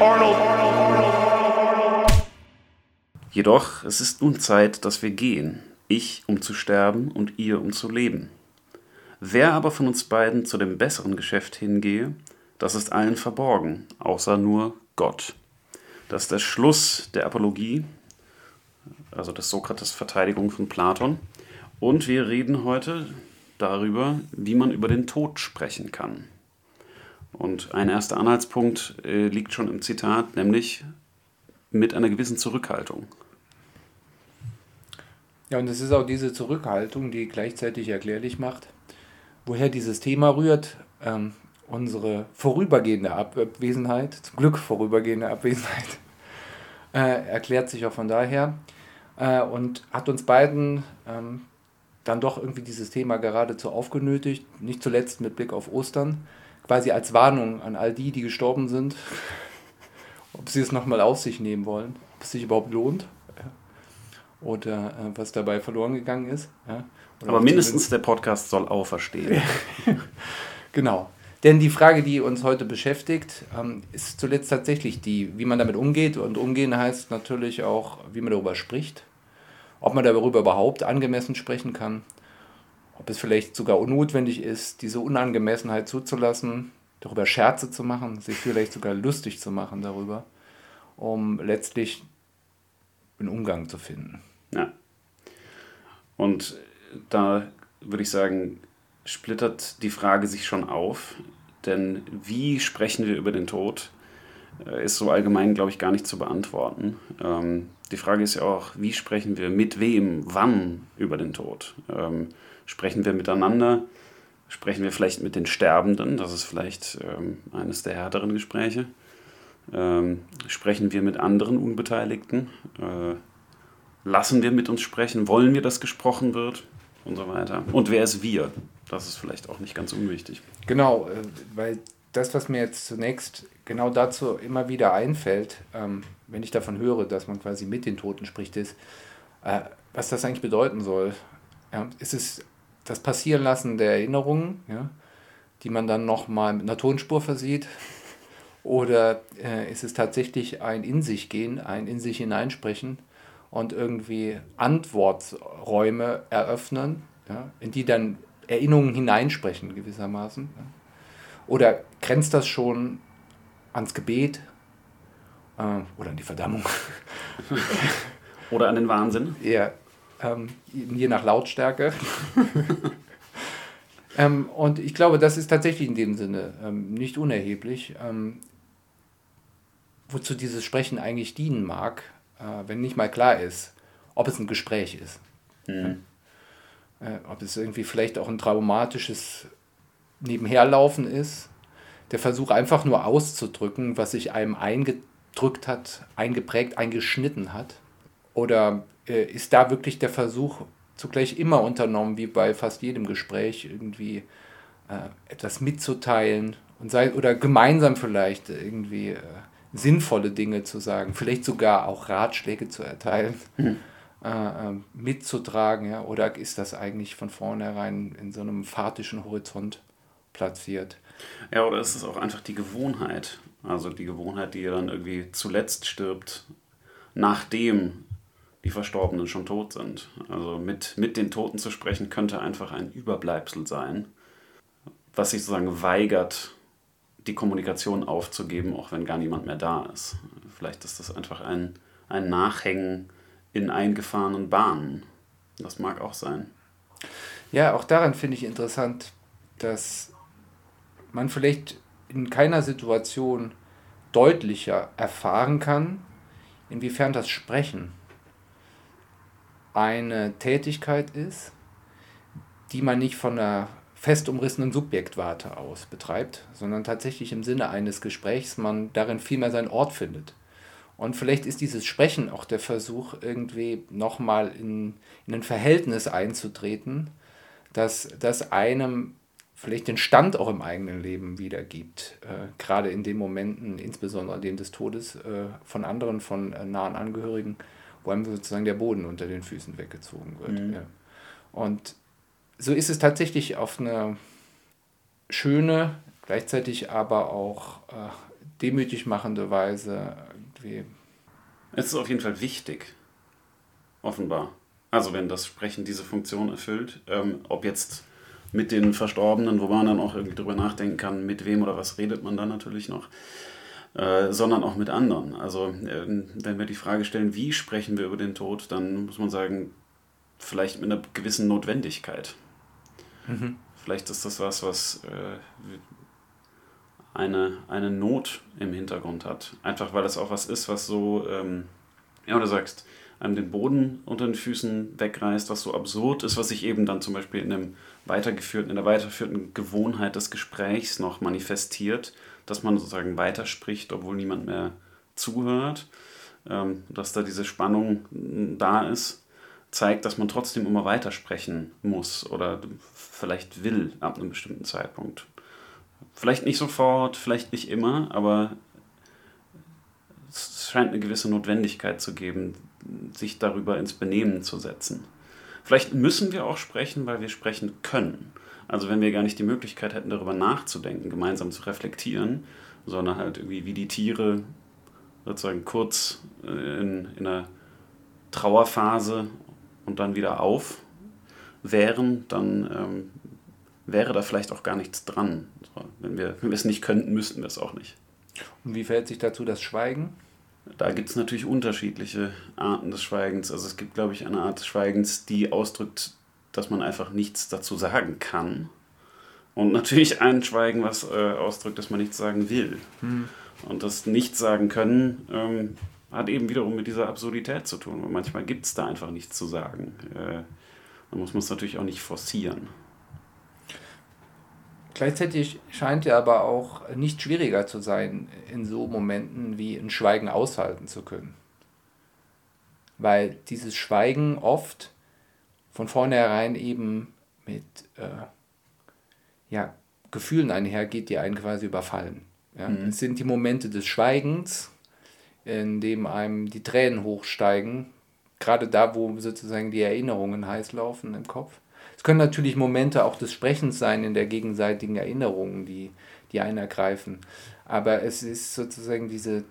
Arnold. Jedoch, es ist nun Zeit, dass wir gehen. Ich, um zu sterben und ihr, um zu leben. Wer aber von uns beiden zu dem besseren Geschäft hingehe, das ist allen verborgen, außer nur Gott. Das ist der Schluss der Apologie, also des Sokrates Verteidigung von Platon. Und wir reden heute darüber, wie man über den Tod sprechen kann. Und ein erster Anhaltspunkt äh, liegt schon im Zitat, nämlich mit einer gewissen Zurückhaltung. Ja, und es ist auch diese Zurückhaltung, die gleichzeitig erklärlich macht, woher dieses Thema rührt. Ähm, unsere vorübergehende Abwesenheit, zum Glück vorübergehende Abwesenheit, äh, erklärt sich auch von daher äh, und hat uns beiden ähm, dann doch irgendwie dieses Thema geradezu aufgenötigt, nicht zuletzt mit Blick auf Ostern, quasi als Warnung an all die, die gestorben sind, ob sie es nochmal auf sich nehmen wollen, ob es sich überhaupt lohnt oder äh, was dabei verloren gegangen ist. Ja. Aber mindestens der Podcast soll auferstehen. genau. Denn die Frage, die uns heute beschäftigt, ähm, ist zuletzt tatsächlich die, wie man damit umgeht. Und umgehen heißt natürlich auch, wie man darüber spricht. Ob man darüber überhaupt angemessen sprechen kann. Ob es vielleicht sogar unnotwendig ist, diese Unangemessenheit zuzulassen, darüber Scherze zu machen, sich vielleicht sogar lustig zu machen darüber, um letztlich einen Umgang zu finden. Ja. Und da würde ich sagen, splittert die Frage sich schon auf, denn wie sprechen wir über den Tod, ist so allgemein, glaube ich, gar nicht zu beantworten. Ähm, die Frage ist ja auch, wie sprechen wir mit wem, wann über den Tod? Ähm, sprechen wir miteinander? Sprechen wir vielleicht mit den Sterbenden? Das ist vielleicht ähm, eines der härteren Gespräche. Ähm, sprechen wir mit anderen Unbeteiligten? Äh, lassen wir mit uns sprechen? Wollen wir, dass gesprochen wird? Und so weiter. Und wer ist wir? Das ist vielleicht auch nicht ganz unwichtig. Genau, äh, weil das, was mir jetzt zunächst genau dazu immer wieder einfällt, ähm, wenn ich davon höre, dass man quasi mit den Toten spricht, ist, äh, was das eigentlich bedeuten soll. Ja, ist es das Passierenlassen der Erinnerungen, ja, die man dann nochmal mit einer Tonspur versieht? Oder äh, ist es tatsächlich ein In sich gehen, ein In sich hineinsprechen und irgendwie Antworträume eröffnen, ja, in die dann Erinnerungen hineinsprechen gewissermaßen? Ja? Oder grenzt das schon ans Gebet äh, oder an die Verdammung? oder an den Wahnsinn? Ja, ähm, je nach Lautstärke. ähm, und ich glaube, das ist tatsächlich in dem Sinne ähm, nicht unerheblich, ähm, wozu dieses Sprechen eigentlich dienen mag, äh, wenn nicht mal klar ist, ob es ein Gespräch ist. Mhm. Äh, ob es irgendwie vielleicht auch ein traumatisches Nebenherlaufen ist. Der Versuch einfach nur auszudrücken, was sich einem eingedrückt hat, eingeprägt, eingeschnitten hat. Oder äh, ist da wirklich der Versuch zugleich immer unternommen, wie bei fast jedem Gespräch, irgendwie äh, etwas mitzuteilen und sei, oder gemeinsam vielleicht irgendwie äh, sinnvolle Dinge zu sagen, vielleicht sogar auch Ratschläge zu erteilen, mhm. mitzutragen, ja? oder ist das eigentlich von vornherein in so einem fatischen Horizont platziert? Ja, oder ist es auch einfach die Gewohnheit? Also die Gewohnheit, die dann irgendwie zuletzt stirbt, nachdem die Verstorbenen schon tot sind. Also mit, mit den Toten zu sprechen, könnte einfach ein Überbleibsel sein, was sich sozusagen weigert, die Kommunikation aufzugeben, auch wenn gar niemand mehr da ist. Vielleicht ist das einfach ein, ein Nachhängen in eingefahrenen Bahnen. Das mag auch sein. Ja, auch daran finde ich interessant, dass man vielleicht in keiner Situation deutlicher erfahren kann, inwiefern das Sprechen eine Tätigkeit ist, die man nicht von einer fest umrissenen Subjektwarte aus betreibt, sondern tatsächlich im Sinne eines Gesprächs man darin vielmehr seinen Ort findet. Und vielleicht ist dieses Sprechen auch der Versuch, irgendwie nochmal in, in ein Verhältnis einzutreten, dass das einem vielleicht den Stand auch im eigenen Leben wiedergibt, äh, gerade in den Momenten, insbesondere dem des Todes äh, von anderen, von äh, nahen Angehörigen, wo einem sozusagen der Boden unter den Füßen weggezogen wird. Mhm. Ja. Und so ist es tatsächlich auf eine schöne, gleichzeitig aber auch äh, demütig machende Weise. Irgendwie. Es ist auf jeden Fall wichtig, offenbar. Also wenn das Sprechen diese Funktion erfüllt, ähm, ob jetzt mit den Verstorbenen, wo man dann auch irgendwie drüber nachdenken kann, mit wem oder was redet man dann natürlich noch, äh, sondern auch mit anderen. Also äh, wenn wir die Frage stellen, wie sprechen wir über den Tod, dann muss man sagen, vielleicht mit einer gewissen Notwendigkeit. Mhm. Vielleicht ist das was, was äh, eine, eine Not im Hintergrund hat. Einfach weil das auch was ist, was so, ähm, ja, du sagst, einem den Boden unter den Füßen wegreißt, was so absurd ist, was sich eben dann zum Beispiel in, dem weitergeführten, in der weitergeführten Gewohnheit des Gesprächs noch manifestiert, dass man sozusagen weiterspricht, obwohl niemand mehr zuhört, ähm, dass da diese Spannung da ist, zeigt, dass man trotzdem immer weitersprechen muss oder vielleicht will ab einem bestimmten Zeitpunkt. Vielleicht nicht sofort, vielleicht nicht immer, aber es scheint eine gewisse Notwendigkeit zu geben, sich darüber ins Benehmen zu setzen. Vielleicht müssen wir auch sprechen, weil wir sprechen können. Also wenn wir gar nicht die Möglichkeit hätten, darüber nachzudenken, gemeinsam zu reflektieren, sondern halt irgendwie wie die Tiere sozusagen kurz äh, in, in einer Trauerphase und dann wieder auf wären, dann ähm, wäre da vielleicht auch gar nichts dran. So, wenn, wir, wenn wir es nicht könnten, müssten wir es auch nicht. Und wie verhält sich dazu das Schweigen? Da gibt es natürlich unterschiedliche Arten des Schweigens. Also es gibt, glaube ich, eine Art des Schweigens, die ausdrückt, dass man einfach nichts dazu sagen kann. Und natürlich ein Schweigen, was äh, ausdrückt, dass man nichts sagen will. Hm. Und das Nichts sagen können ähm, hat eben wiederum mit dieser Absurdität zu tun. Weil manchmal gibt es da einfach nichts zu sagen. Äh, man muss es natürlich auch nicht forcieren. Gleichzeitig scheint er aber auch nicht schwieriger zu sein, in so Momenten wie ein Schweigen aushalten zu können. Weil dieses Schweigen oft von vornherein eben mit äh, ja, Gefühlen einhergeht, die einen quasi überfallen. Ja? Mhm. Es sind die Momente des Schweigens, in dem einem die Tränen hochsteigen, gerade da, wo sozusagen die Erinnerungen heiß laufen im Kopf können natürlich Momente auch des Sprechens sein in der gegenseitigen Erinnerung, die, die einen ergreifen. Aber es ist sozusagen diese,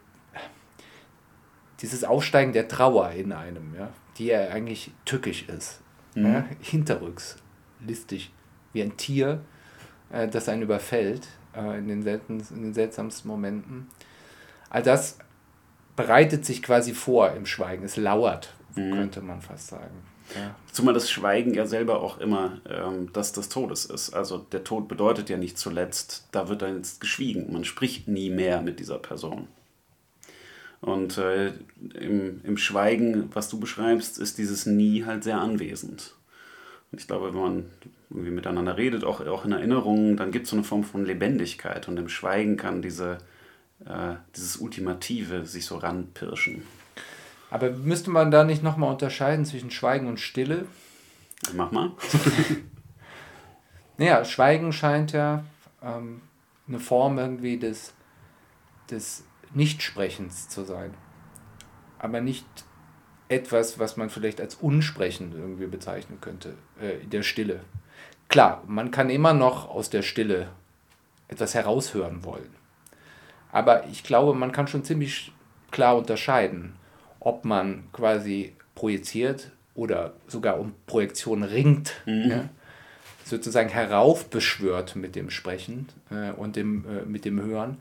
dieses Aufsteigen der Trauer in einem, ja, die ja eigentlich tückisch ist. Mhm. Ja, hinterrücks, listig, wie ein Tier, äh, das einen überfällt äh, in, den selten, in den seltsamsten Momenten. All das bereitet sich quasi vor im Schweigen. Es lauert, mhm. könnte man fast sagen. Ja. Zumal das Schweigen ja selber auch immer ähm, das des Todes ist. Also der Tod bedeutet ja nicht zuletzt, da wird dann jetzt geschwiegen. Man spricht nie mehr mit dieser Person. Und äh, im, im Schweigen, was du beschreibst, ist dieses Nie halt sehr anwesend. Und ich glaube, wenn man irgendwie miteinander redet, auch, auch in Erinnerungen, dann gibt es so eine Form von Lebendigkeit. Und im Schweigen kann diese, äh, dieses Ultimative sich so ranpirschen. Aber müsste man da nicht nochmal unterscheiden zwischen Schweigen und Stille? Mach mal. naja, Schweigen scheint ja ähm, eine Form irgendwie des, des Nichtsprechens zu sein. Aber nicht etwas, was man vielleicht als unsprechend irgendwie bezeichnen könnte, äh, in der Stille. Klar, man kann immer noch aus der Stille etwas heraushören wollen. Aber ich glaube, man kann schon ziemlich klar unterscheiden ob man quasi projiziert oder sogar um Projektion ringt, mhm. ja, sozusagen heraufbeschwört mit dem Sprechen äh, und dem, äh, mit dem Hören.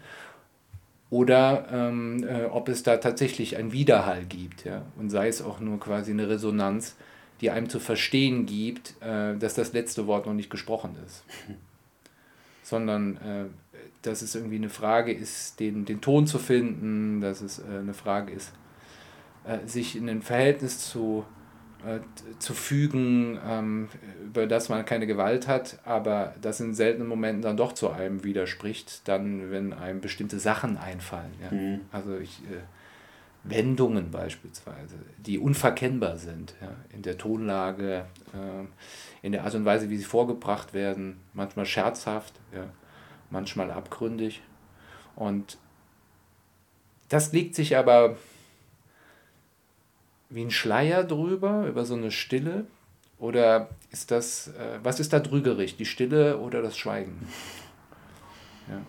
Oder ähm, äh, ob es da tatsächlich einen Widerhall gibt, ja, und sei es auch nur quasi eine Resonanz, die einem zu verstehen gibt, äh, dass das letzte Wort noch nicht gesprochen ist. Sondern äh, dass es irgendwie eine Frage ist, den, den Ton zu finden, dass es äh, eine Frage ist, äh, sich in ein Verhältnis zu, äh, zu fügen, ähm, über das man keine Gewalt hat, aber das in seltenen Momenten dann doch zu einem widerspricht, dann, wenn einem bestimmte Sachen einfallen. Ja? Mhm. Also ich, äh, Wendungen beispielsweise, die unverkennbar sind, ja? in der Tonlage, äh, in der Art und Weise, wie sie vorgebracht werden, manchmal scherzhaft, ja? manchmal abgründig. Und das legt sich aber wie ein Schleier drüber, über so eine Stille? Oder ist das, äh, was ist da trügerig, die Stille oder das Schweigen? Ja.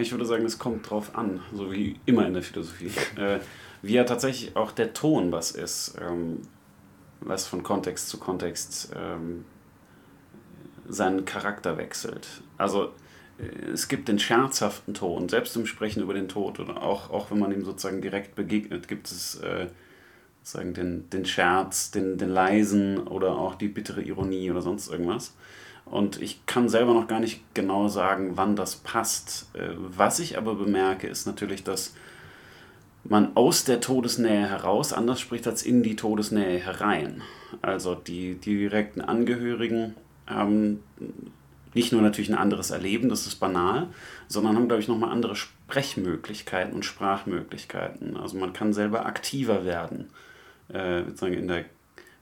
Ich würde sagen, es kommt drauf an, so wie immer in der Philosophie. äh, wie ja tatsächlich auch der Ton was ist, ähm, was von Kontext zu Kontext ähm, seinen Charakter wechselt. Also äh, es gibt den scherzhaften Ton, selbst im Sprechen über den Tod oder auch, auch wenn man ihm sozusagen direkt begegnet, gibt es äh, sozusagen den, den Scherz, den, den leisen oder auch die bittere Ironie oder sonst irgendwas. Und ich kann selber noch gar nicht genau sagen, wann das passt. Äh, was ich aber bemerke, ist natürlich, dass man aus der Todesnähe heraus anders spricht als in die Todesnähe herein. Also die, die direkten Angehörigen haben nicht nur natürlich ein anderes Erleben, das ist banal, sondern haben, glaube ich, nochmal andere Sprechmöglichkeiten und Sprachmöglichkeiten. Also man kann selber aktiver werden, äh, sozusagen in der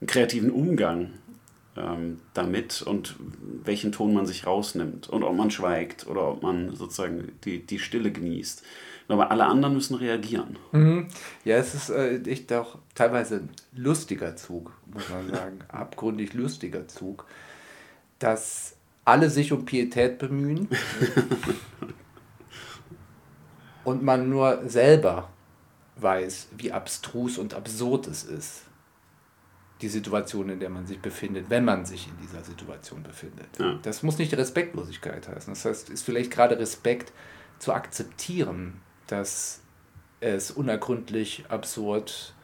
kreativen Umgang ähm, damit und welchen Ton man sich rausnimmt und ob man schweigt oder ob man sozusagen die, die Stille genießt. Aber alle anderen müssen reagieren. Mhm. Ja, es ist äh, echt auch teilweise ein lustiger Zug, muss man sagen. Abgründig lustiger Zug, dass alle sich um Pietät bemühen und man nur selber weiß, wie abstrus und absurd es ist die Situation, in der man sich befindet, wenn man sich in dieser Situation befindet. Ja. Das muss nicht Respektlosigkeit heißen. Das heißt, ist vielleicht gerade Respekt zu akzeptieren, dass es unergründlich, absurd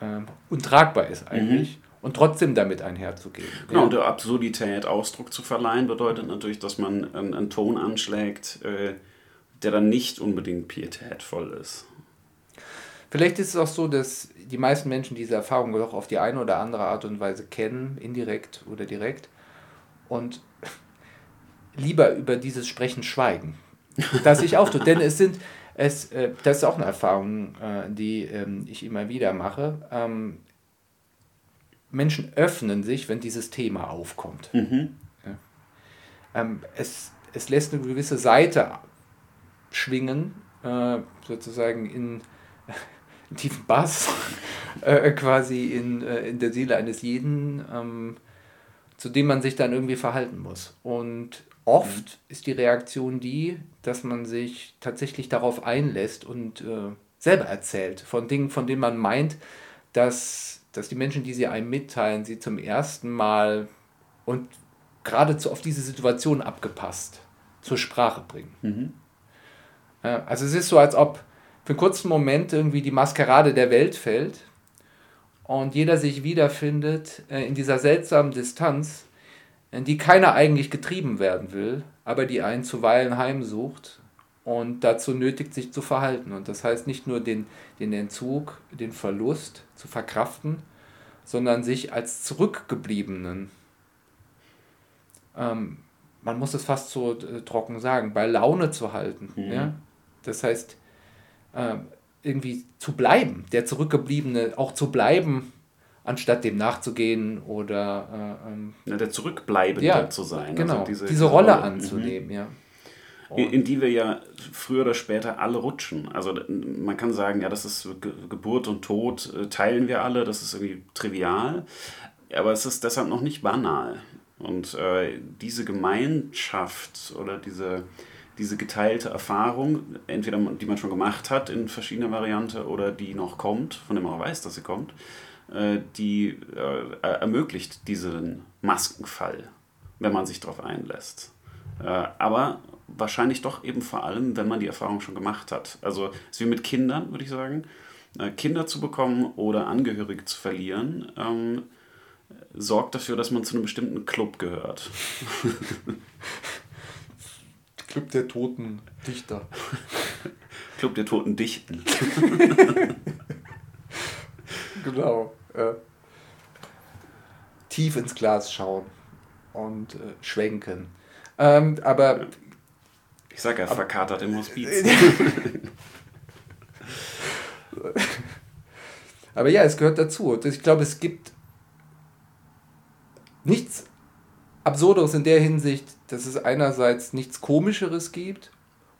äh, untragbar ist eigentlich. Mhm. Und trotzdem damit einherzugehen. Genau, ja. und der Absurdität Ausdruck zu verleihen, bedeutet natürlich, dass man einen, einen Ton anschlägt, äh, der dann nicht unbedingt pietätvoll ist. Vielleicht ist es auch so, dass die meisten Menschen diese Erfahrung doch auf die eine oder andere Art und Weise kennen, indirekt oder direkt, und lieber über dieses Sprechen schweigen. Das ich auch tue. Denn es sind, es, äh, das ist auch eine Erfahrung, äh, die ähm, ich immer wieder mache. Ähm, Menschen öffnen sich, wenn dieses Thema aufkommt. Mhm. Ja. Ähm, es, es lässt eine gewisse Seite schwingen, äh, sozusagen in tiefen Bass äh, quasi in, äh, in der Seele eines jeden, ähm, zu dem man sich dann irgendwie verhalten muss. Und oft mhm. ist die Reaktion die, dass man sich tatsächlich darauf einlässt und äh, selber erzählt von Dingen, von denen man meint, dass, dass die Menschen, die sie einem mitteilen, sie zum ersten Mal und geradezu auf diese Situation abgepasst zur Sprache bringen. Mhm. Also es ist so, als ob für einen kurzen Moment irgendwie die Maskerade der Welt fällt und jeder sich wiederfindet äh, in dieser seltsamen Distanz, in die keiner eigentlich getrieben werden will, aber die einen zuweilen heimsucht und dazu nötigt, sich zu verhalten. Und das heißt nicht nur den, den Entzug, den Verlust zu verkraften, sondern sich als Zurückgebliebenen, ähm, man muss es fast so äh, trocken sagen, bei Laune zu halten. Mhm. Ja? Das heißt, äh, irgendwie zu bleiben, der Zurückgebliebene auch zu bleiben, anstatt dem nachzugehen oder äh, ähm, ja, der Zurückbleibende ja, zu sein. Also genau, also diese, diese, Rolle, Rolle anzunehmen, mhm. ja. In, in, die wir ja früher oder später alle rutschen. Also man kann sagen, ja, das ist Ge Geburt und Tod, äh, teilen wir alle, das ist irgendwie trivial, aber es ist deshalb noch nicht banal. Und äh, diese Gemeinschaft oder diese, diese geteilte Erfahrung, entweder die man schon gemacht hat in verschiedener Variante oder die noch kommt, von dem man auch weiß, dass sie kommt, äh, die äh, ermöglicht diesen Maskenfall, wenn man sich darauf einlässt. Äh, aber wahrscheinlich doch eben vor allem, wenn man die Erfahrung schon gemacht hat. Also es ist wie mit Kindern, würde ich sagen. Kinder zu bekommen oder Angehörige zu verlieren, ähm, sorgt dafür, dass man zu einem bestimmten Club gehört. Club der toten Dichter. Club der toten Dichten. genau. Äh, tief ins Glas schauen und äh, schwenken. Ähm, aber. Ich sag ja, verkatert im Hospiz. aber ja, es gehört dazu. Ich glaube, es gibt nichts Absurderes in der Hinsicht, dass es einerseits nichts Komischeres gibt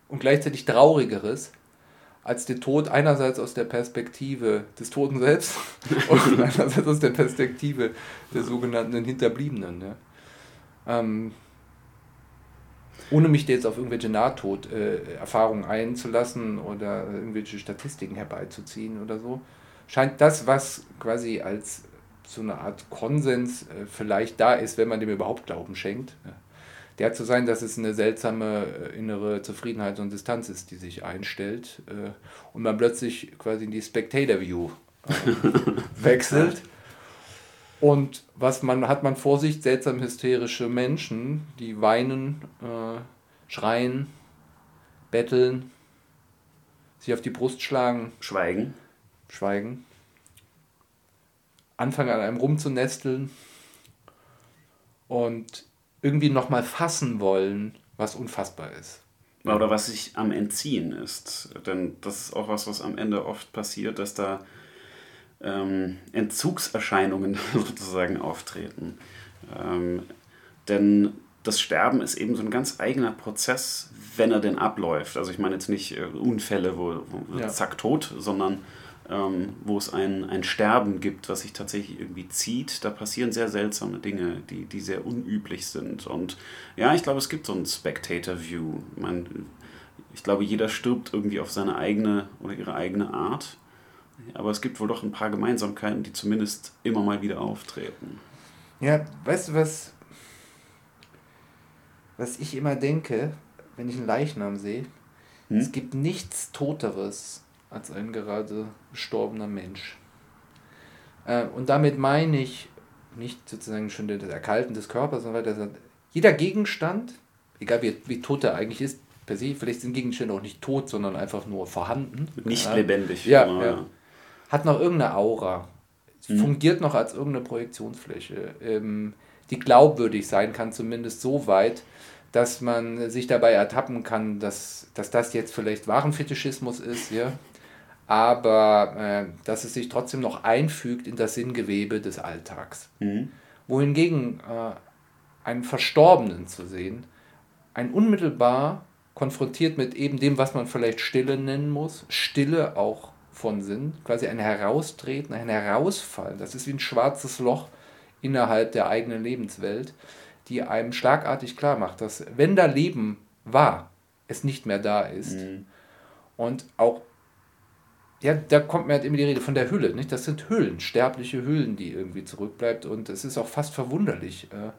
und gleichzeitig Traurigeres als den Tod einerseits aus der Perspektive des Toten selbst und einerseits aus der Perspektive der sogenannten Hinterbliebenen. Ja. Ähm, Ohne mich jetzt auf irgendwelche Nahtoderfahrungen einzulassen oder irgendwelche Statistiken herbeizuziehen oder so, scheint das, was quasi als so eine Art Konsens äh, vielleicht da ist, wenn man dem überhaupt Glauben schenkt, der zu sein, dass es eine seltsame äh, innere Zufriedenheit und Distanz ist, die sich einstellt äh, und man plötzlich quasi in die Spectator View wechselt. Und was man hat man vor sich? Seltsam hysterische Menschen, die weinen, äh, schreien, betteln, sich auf die Brust schlagen, schweigen, schweigen, anfangen an einem rumzunesteln und irgendwie nochmal fassen wollen, was unfassbar ist. Oder was sich am Entziehen ist. Denn das ist auch was, was am Ende oft passiert, dass da ähm, Entzugserscheinungen sozusagen auftreten. Ähm, denn das Sterben ist eben so ein ganz eigener Prozess, wenn er denn abläuft. Also ich meine jetzt nicht äh, Unfälle, wo, wo ja. zack tot, sondern ähm, wo es ein, ein Sterben gibt, was sich tatsächlich irgendwie zieht. Da passieren sehr seltsame Dinge, die, die sehr unüblich sind. Und ja, ich glaube, es gibt so ein Spectator-View. Ich, ich glaube, jeder stirbt irgendwie auf seine eigene oder ihre eigene Art. Aber es gibt wohl doch ein paar Gemeinsamkeiten, die zumindest immer mal wieder auftreten. Ja, weißt du was, was ich immer denke, wenn ich einen Leichnam sehe? Hm? Es gibt nichts Toteres als ein gerade gestorbener Mensch. Äh, und damit meine ich nicht sozusagen schon das Erkalten des Körpers, sondern weiter, jeder Gegenstand, egal wie, wie tot er eigentlich ist, per se, vielleicht sind Gegenstände auch nicht tot, sondern einfach nur vorhanden. Nicht ja. lebendig. Ja, ja. ja hat noch irgendeine Aura, mhm. fungiert noch als irgendeine Projektionsfläche, ähm, die glaubwürdig sein kann, zumindest so weit, dass man sich dabei ertappen kann, dass, dass das jetzt vielleicht Warenfetischismus ist, ja, aber äh, dass es sich trotzdem noch einfügt in das Sinngewebe des Alltags. Mhm. Wohingegen äh, einen Verstorbenen zu sehen, ein unmittelbar konfrontiert mit eben dem, was man vielleicht Stille nennen muss, Stille auch von sind, quasi ein Heraustreten, ein Herausfallen. Das ist wie ein schwarzes Loch innerhalb der eigenen Lebenswelt, die einem schlagartig klar macht, dass wenn da Leben war, es nicht mehr da ist. Mhm. Und auch, ja, da kommt mir halt immer die Rede von der Hülle. Nicht? Das sind Hüllen, sterbliche Hüllen, die irgendwie zurückbleibt. Und es ist auch fast verwunderlich, äh,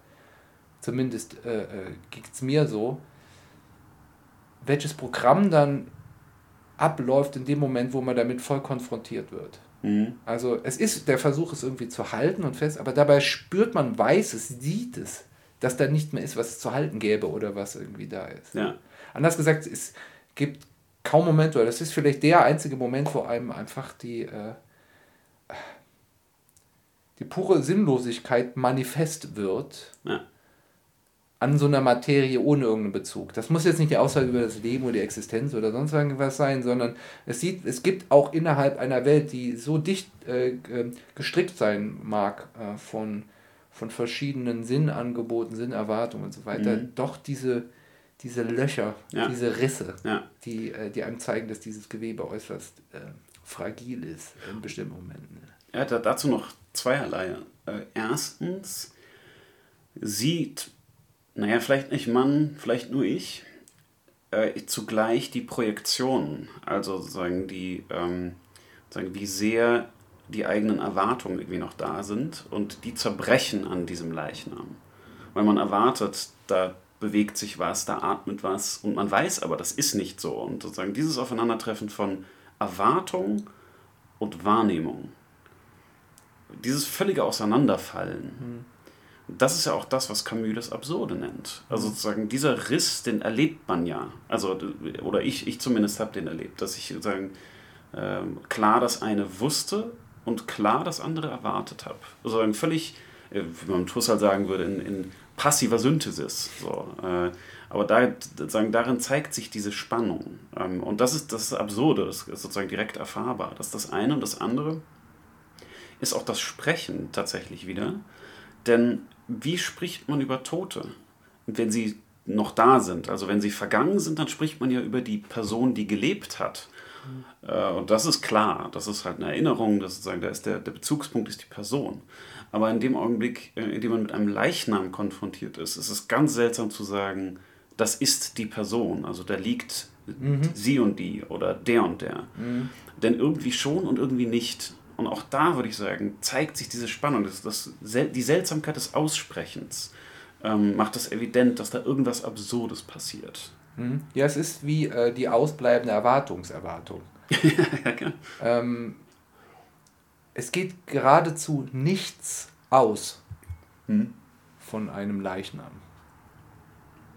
zumindest äh, äh, geht es mir so, welches Programm dann abläuft in dem Moment, wo man damit voll konfrontiert wird. Mhm. Also es ist der Versuch, es irgendwie zu halten und fest, aber dabei spürt man, weiß es, sieht es, dass da nicht mehr ist, was es zu halten gäbe oder was irgendwie da ist. Ja. Anders gesagt, es gibt kaum Momente, oder das ist vielleicht der einzige Moment, wo einem einfach die, äh, die pure Sinnlosigkeit manifest wird. Ja an so einer Materie ohne irgendeinen Bezug. Das muss jetzt nicht die Aussage über das Leben oder die Existenz oder sonst irgendwas sein, sondern es, sieht, es gibt auch innerhalb einer Welt, die so dicht äh, gestrickt sein mag äh, von, von verschiedenen Sinnangeboten, Sinnerwartungen und so weiter, mhm. doch diese, diese Löcher, ja. diese Risse, ja. die, äh, die einem zeigen, dass dieses Gewebe äußerst äh, fragil ist in bestimmten Momenten. Ja, dazu noch zweierlei. Äh, erstens sieht naja, vielleicht nicht Mann, vielleicht nur ich, äh, zugleich die Projektion, also sozusagen die, ähm, sagen, wie sehr die eigenen Erwartungen irgendwie noch da sind und die zerbrechen an diesem Leichnam. Weil man erwartet, da bewegt sich was, da atmet was und man weiß aber, das ist nicht so. Und sozusagen dieses Aufeinandertreffen von Erwartung und Wahrnehmung, dieses völlige Auseinanderfallen, mhm das ist ja auch das, was Camus das Absurde nennt. Also mhm. sozusagen dieser Riss, den erlebt man ja. Also, oder ich, ich zumindest habe den erlebt, dass ich sozusagen ähm, klar das eine wusste und klar das andere erwartet habe. Also völlig, äh, wie man im Husserl sagen würde, in, in passiver Synthesis. So, äh, aber da, sozusagen, darin zeigt sich diese Spannung. Ähm, und das ist das Absurde, das ist sozusagen direkt erfahrbar. Das ist das eine und das andere ist auch das Sprechen tatsächlich wieder. Denn wie spricht man über Tote, wenn sie noch da sind? Also wenn sie vergangen sind, dann spricht man ja über die Person, die gelebt hat. Mhm. Und das ist klar, das ist halt eine Erinnerung, das ist, da ist der, der Bezugspunkt ist die Person. Aber in dem Augenblick, äh, in dem man mit einem Leichnam konfrontiert ist, ist es ganz seltsam zu sagen, das ist die Person. Also da liegt mhm. sie und die oder der und der. Mhm. Denn irgendwie schon und irgendwie nicht. Und auch da würde ich sagen, zeigt sich diese Spannung, das, das, die Seltsamkeit des Aussprechens ähm, macht es evident, dass da irgendwas Absurdes passiert. Mhm. Ja, es ist wie äh, die ausbleibende Erwartungserwartung. ja, genau. ähm, es geht geradezu nichts aus mhm. von einem Leichnam.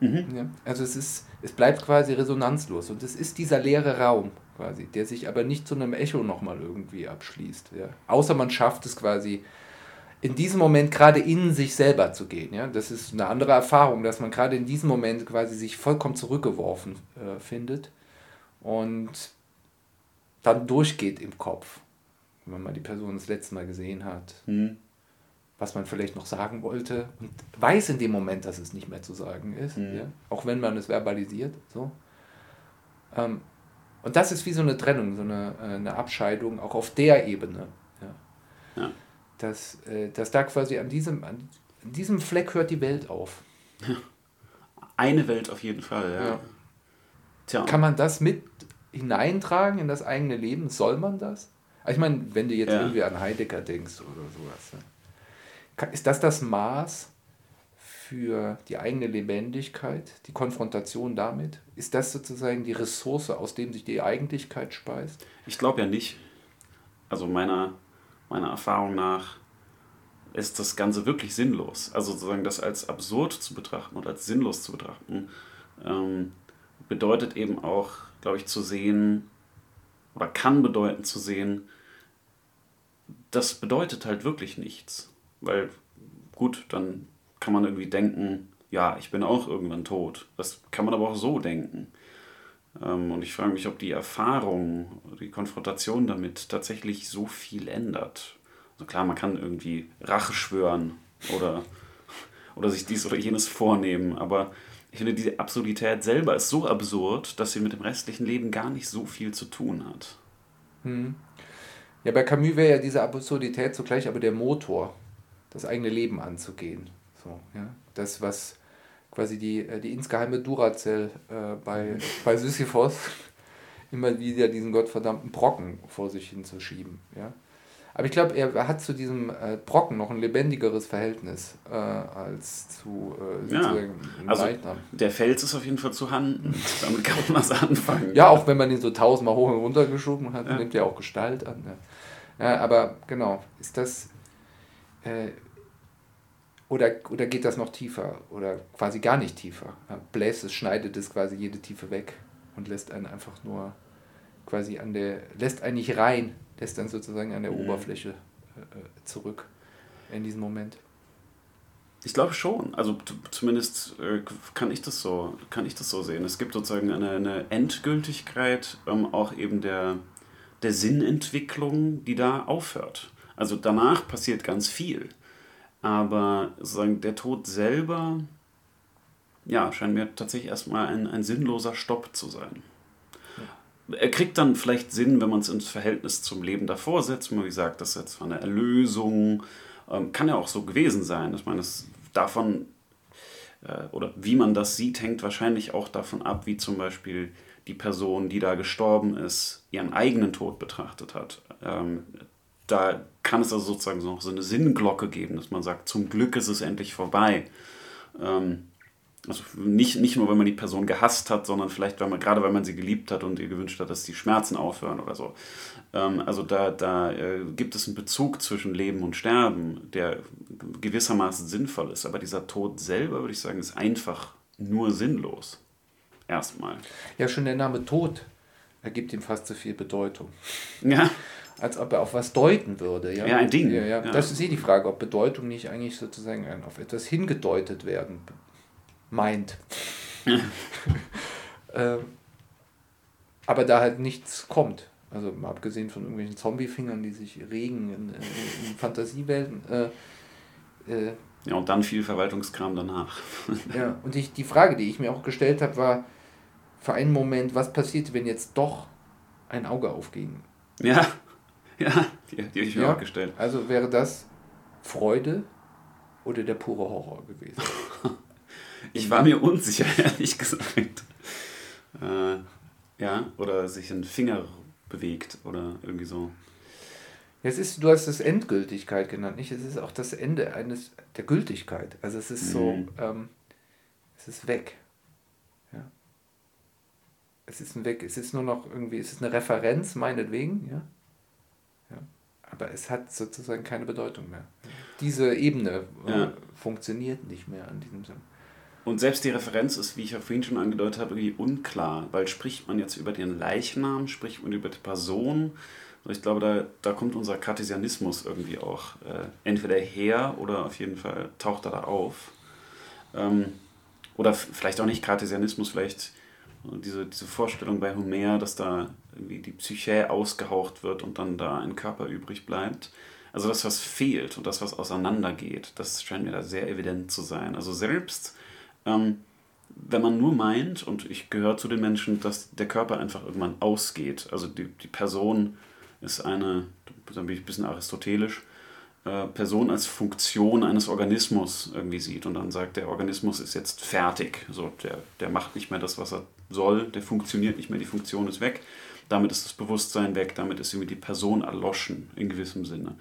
Mhm. Ja? Also es ist, es bleibt quasi resonanzlos und es ist dieser leere Raum quasi, der sich aber nicht zu einem Echo nochmal irgendwie abschließt. Ja? Außer man schafft es quasi in diesem Moment gerade in sich selber zu gehen. Ja? Das ist eine andere Erfahrung, dass man gerade in diesem Moment quasi sich vollkommen zurückgeworfen äh, findet und dann durchgeht im Kopf, wenn man die Person das letzte Mal gesehen hat. Mhm was man vielleicht noch sagen wollte und weiß in dem Moment, dass es nicht mehr zu sagen ist, mhm. ja? auch wenn man es verbalisiert. So. Ähm, und das ist wie so eine Trennung, so eine, äh, eine Abscheidung, auch auf der Ebene. Ja? ja. Dass, äh, dass da quasi an diesem, an diesem Fleck hört die Welt auf. Eine Welt auf jeden Fall, ja. ja. Tja. Kann man das mit hineintragen in das eigene Leben? Soll man das? Also ich meine, wenn du jetzt ja. irgendwie an Heidegger denkst oder sowas. Ne? Ist das das Maß für die eigene Lebendigkeit, die Konfrontation damit? Ist das sozusagen die Ressource, aus dem sich die Eigentlichkeit speist? Ich glaube ja nicht. Also meiner, meiner Erfahrung nach ist das Ganze wirklich sinnlos. Also sozusagen das als absurd zu betrachten oder als sinnlos zu betrachten, ähm, bedeutet eben auch, glaube ich, zu sehen oder kann bedeuten zu sehen, das bedeutet halt wirklich nichts. Weil gut, dann kann man irgendwie denken, ja, ich bin auch irgendwann tot. Das kann man aber auch so denken. Ähm, und ich frage mich, ob die Erfahrung, die Konfrontation damit tatsächlich so viel ändert. Also klar, man kann irgendwie Rache schwören oder, oder sich dies oder jenes vornehmen, aber ich finde, diese Absurdität selber ist so absurd, dass sie mit dem restlichen Leben gar nicht so viel zu tun hat. Hm. Ja, bei Camus wäre ja diese Absurdität zugleich aber der Motor das eigene Leben anzugehen. So, ja? Das, was quasi die, äh, die insgeheime Duracell äh, bei, bei Sisyphos immer wieder diesen gottverdammten Brocken vor sich hinzuschieben. Ja? Aber ich glaube, er hat zu diesem äh, Brocken noch ein lebendigeres Verhältnis äh, als zu äh, ja, also. Der Fels ist auf jeden Fall zu Hand. Damit kann man was anfangen. Ja, auch wenn man ihn so tausendmal hoch und runter geschoben hat, ja. nimmt er auch Gestalt an. Ja. ja. aber genau, ist das. Äh, oder, oder geht das noch tiefer oder quasi gar nicht tiefer? Bläst es, schneidet es quasi jede Tiefe weg und lässt einen einfach nur quasi an der, lässt einen nicht rein, lässt dann sozusagen an der mhm. Oberfläche äh, äh, zurück in diesem Moment. Ich glaube schon. Also zumindest äh, kann ich das so, kann ich das so sehen. Es gibt sozusagen eine, eine Endgültigkeit ähm, auch eben der, der Sinnentwicklung, die da aufhört. Also danach passiert ganz viel. Aber sozusagen der Tod selber, ja, scheint mir tatsächlich erstmal ein, ein sinnloser Stopp zu sein. Er kriegt dann vielleicht Sinn, wenn man es ins Verhältnis zum Leben davor setzt. Wie gesagt, das ist jetzt eine Erlösung. Ähm, kann ja auch so gewesen sein. Ich meine, es davon, äh, oder wie man das sieht, hängt wahrscheinlich auch davon ab, wie zum Beispiel die Person, die da gestorben ist, ihren eigenen Tod betrachtet hat. Ähm, da kann es also sozusagen noch so eine Sinnglocke geben, dass man sagt, zum Glück ist es endlich vorbei. Ähm, also nicht, nicht nur, wenn man die Person gehasst hat, sondern vielleicht, weil man, gerade weil man sie geliebt hat und ihr gewünscht hat, dass die Schmerzen aufhören oder so. Ähm, also da, da äh, gibt es einen Bezug zwischen Leben und Sterben, der gewissermaßen sinnvoll ist. Aber dieser Tod selber, würde ich sagen, ist einfach nur sinnlos. Erstmal. Ja, schon der Name Tod ergibt ihm fast zu viel Bedeutung. Ja als ob er auf was deuten würde. Ja, ja ein Ding. Ja, ja. ja. Das ist eh die Frage, ob Bedeutung nicht eigentlich sozusagen auf etwas hingedeutet werden meint. ähm, aber da halt nichts kommt. Also mal abgesehen von irgendwelchen Zombiefingern, die sich regen in, in, in Fantasiewelten. Äh, äh, ja, und dann viel Verwaltungskram danach. ja, und ich, die Frage, die ich mir auch gestellt habe, war für einen Moment, was passiert, wenn jetzt doch ein Auge aufging? Ja. Ja, die, die habe ich mir ja, auch gestellt. Also wäre das Freude oder der pure Horror gewesen? Ich war mir unsicher, ehrlich gesagt. Äh, ja, oder sich ein Finger bewegt oder irgendwie so. Es ist, du hast es Endgültigkeit genannt, nicht? Es ist auch das Ende eines der Gültigkeit. Also es ist so, Mhm. ähm, es ist weg. Ja. Es ist ein Weg. Es ist nur noch irgendwie, es ist eine Referenz, meinetwegen, ja. ja. Aber es hat sozusagen keine Bedeutung mehr. Diese Ebene äh, Ja. funktioniert nicht mehr in diesem Sinn. Und selbst die Referenz ist, wie ich ja vorhin schon angedeutet habe, irgendwie unklar, weil spricht man jetzt über den Leichnam, spricht man über die Person. Ich glaube, da, da kommt unser Kartesianismus irgendwie auch äh, entweder her oder auf jeden Fall taucht er da auf. Ähm, oder vielleicht auch nicht Kartesianismus, vielleicht diese, diese Vorstellung bei Homer, dass da irgendwie die Psyche ausgehaucht wird und dann da ein Körper übrig bleibt. Also das, was fehlt und das, was auseinandergeht, das scheint mir da sehr evident zu sein. Also selbst ähm, wenn man nur meint, und ich gehöre zu den Menschen, dass der Körper einfach irgendwann ausgeht, also die, die Person ist eine, dann bin ich ein bisschen aristotelisch, äh, Person als Funktion eines Organismus irgendwie sieht und dann sagt, der Organismus ist jetzt fertig, so, der, der macht nicht mehr das, was er soll, der funktioniert nicht mehr, die Funktion ist weg, damit ist das Bewusstsein weg, damit ist irgendwie die Person erloschen in gewissem Sinne.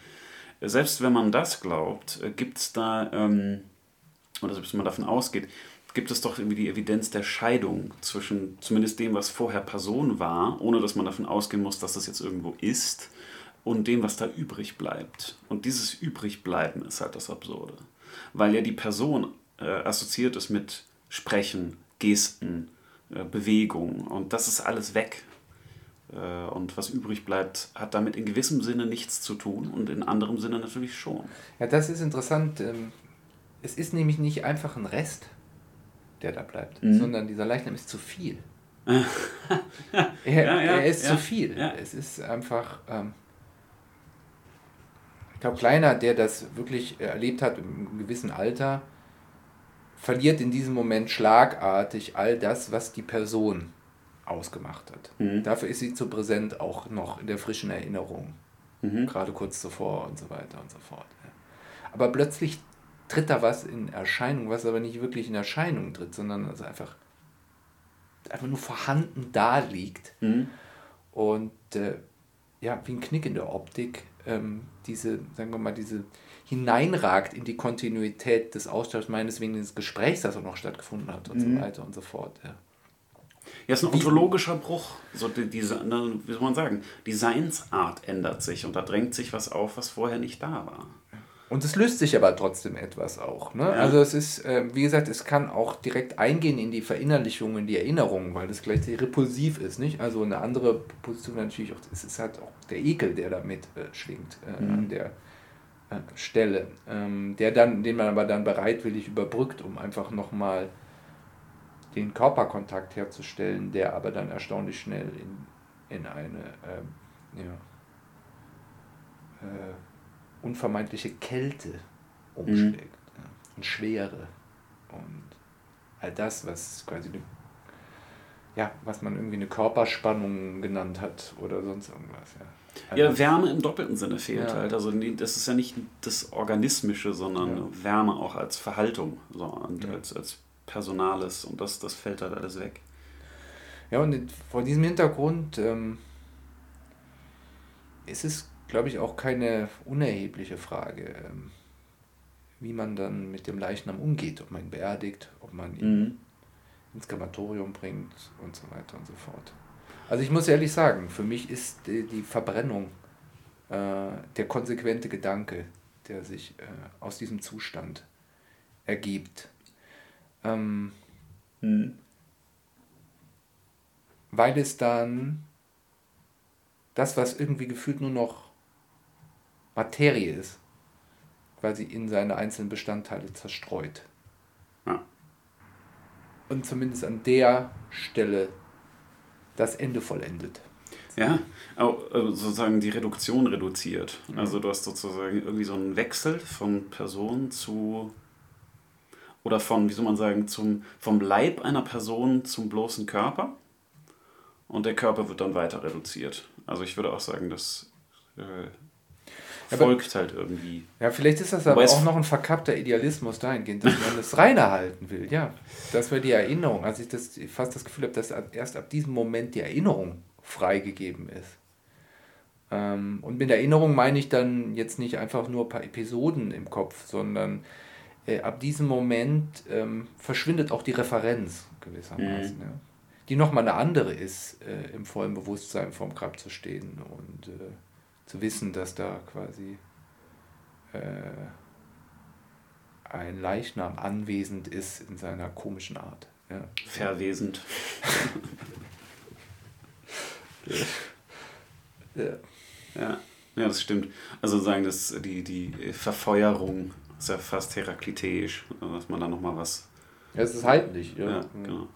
Selbst wenn man das glaubt, gibt es da, ähm, oder selbst wenn man davon ausgeht, gibt es doch irgendwie die Evidenz der Scheidung zwischen zumindest dem, was vorher Person war, ohne dass man davon ausgehen muss, dass das jetzt irgendwo ist, und dem, was da übrig bleibt. Und dieses Übrigbleiben ist halt das Absurde. Weil ja die Person äh, assoziiert ist mit Sprechen, Gesten, äh, Bewegung und das ist alles weg. Äh, und was übrig bleibt, hat damit in gewissem Sinne nichts zu tun und in anderem Sinne natürlich schon. Ja, das ist interessant. ähm, Es ist nämlich nicht einfach ein Rest, der da bleibt, Mhm. sondern dieser Leichnam ist zu viel. er, Ja, ja, er ist ja, zu viel. Es ist einfach. Ähm, ich glaube, Kleiner, der das wirklich erlebt hat im gewissen Alter, verliert in diesem Moment schlagartig all das, was die Person ausgemacht hat. Mhm. Dafür ist sie zu präsent, auch noch in der frischen Erinnerung Mhm. gerade kurz zuvor und so weiter und so fort. Aber plötzlich tritt da was in Erscheinung, was aber nicht wirklich in Erscheinung tritt, sondern also einfach, einfach nur vorhanden da liegt Mhm. und äh, ja, wie ein Knick in der Optik, ähm, diese, sagen wir mal, diese hineinragt in die Kontinuität des Austauschs, meineswegen des Gesprächs, das auch noch stattgefunden hat und Mhm. so weiter und so fort. Ja. Ja, ist ein ontologischer Bruch. So die, diese, wie soll man sagen, die Seinsart ändert sich und da drängt sich was auf, was vorher nicht da war. Und es löst sich aber trotzdem etwas auch. Ne? Also es ist, äh, wie gesagt, es kann auch direkt eingehen in die Verinnerlichung, in die Erinnerung, weil das gleichzeitig repulsiv ist. Nicht? Also eine andere Position natürlich auch, es ist halt auch der Ekel, der damit äh, schwingt äh, an der äh, Stelle, ähm, der dann, den man aber dann bereitwillig überbrückt, um einfach nochmal den Körperkontakt herzustellen, der aber dann erstaunlich schnell in, in eine ähm, ja, äh, unvermeidliche Kälte umschlägt ja, und Schwere und all das, was quasi eine, ja, was man irgendwie eine Körperspannung genannt hat oder sonst irgendwas. Ja, All Ja, Wärme im doppelten Sinne fehlt Ja. halt. Also das ist ja nicht das Organismische, sondern Ja. Wärme auch als Verhaltung so, und als, als Personales und das, das fällt halt alles weg. Ja, und vor diesem Hintergrund ähm, ist es, glaube ich, auch keine unerhebliche Frage, ähm, wie man dann mit dem Leichnam umgeht, ob man ihn beerdigt, ob man ihn Mhm. ins Krematorium bringt und so weiter und so fort. Also ich muss ehrlich sagen, für mich ist die, die Verbrennung äh, der konsequente Gedanke, der sich äh, aus diesem Zustand ergibt. Ähm, Mhm. weil es dann das, was irgendwie gefühlt nur noch Materie ist, quasi in seine einzelnen Bestandteile zerstreut. Ja. Und zumindest an der Stelle das Ende vollendet. Ja, äh, sozusagen die Reduktion reduziert. Also du hast sozusagen irgendwie so einen Wechsel von Person zu oder von, wie soll man sagen, zum, vom Leib einer Person zum bloßen Körper. Und der Körper wird dann weiter reduziert. Also ich würde auch sagen, dass äh, folgt halt irgendwie. Ja, vielleicht ist das aber auch noch ein verkappter Idealismus dahingehend, dass man das reiner halten will. Ja, das wäre die Erinnerung. Also ich das, fast das Gefühl habe, dass erst ab diesem Moment die Erinnerung freigegeben ist. Ähm, und mit Erinnerung meine ich dann jetzt nicht einfach nur ein paar Episoden im Kopf, sondern äh, ab diesem Moment ähm, verschwindet auch die Referenz gewissermaßen. Mhm. Ja. Die nochmal eine andere ist, äh, im vollen Bewusstsein vorm Grab zu stehen und äh, zu wissen, dass da quasi äh, ein Leichnam anwesend ist in seiner komischen Art. Ja. Verwesend. ja. ja. Ja, das stimmt. Also sagen, dass die, die Verfeuerung ist ja fast herakliteisch, dass man da nochmal was. Ja, es ist heidlich, ja. ja genau.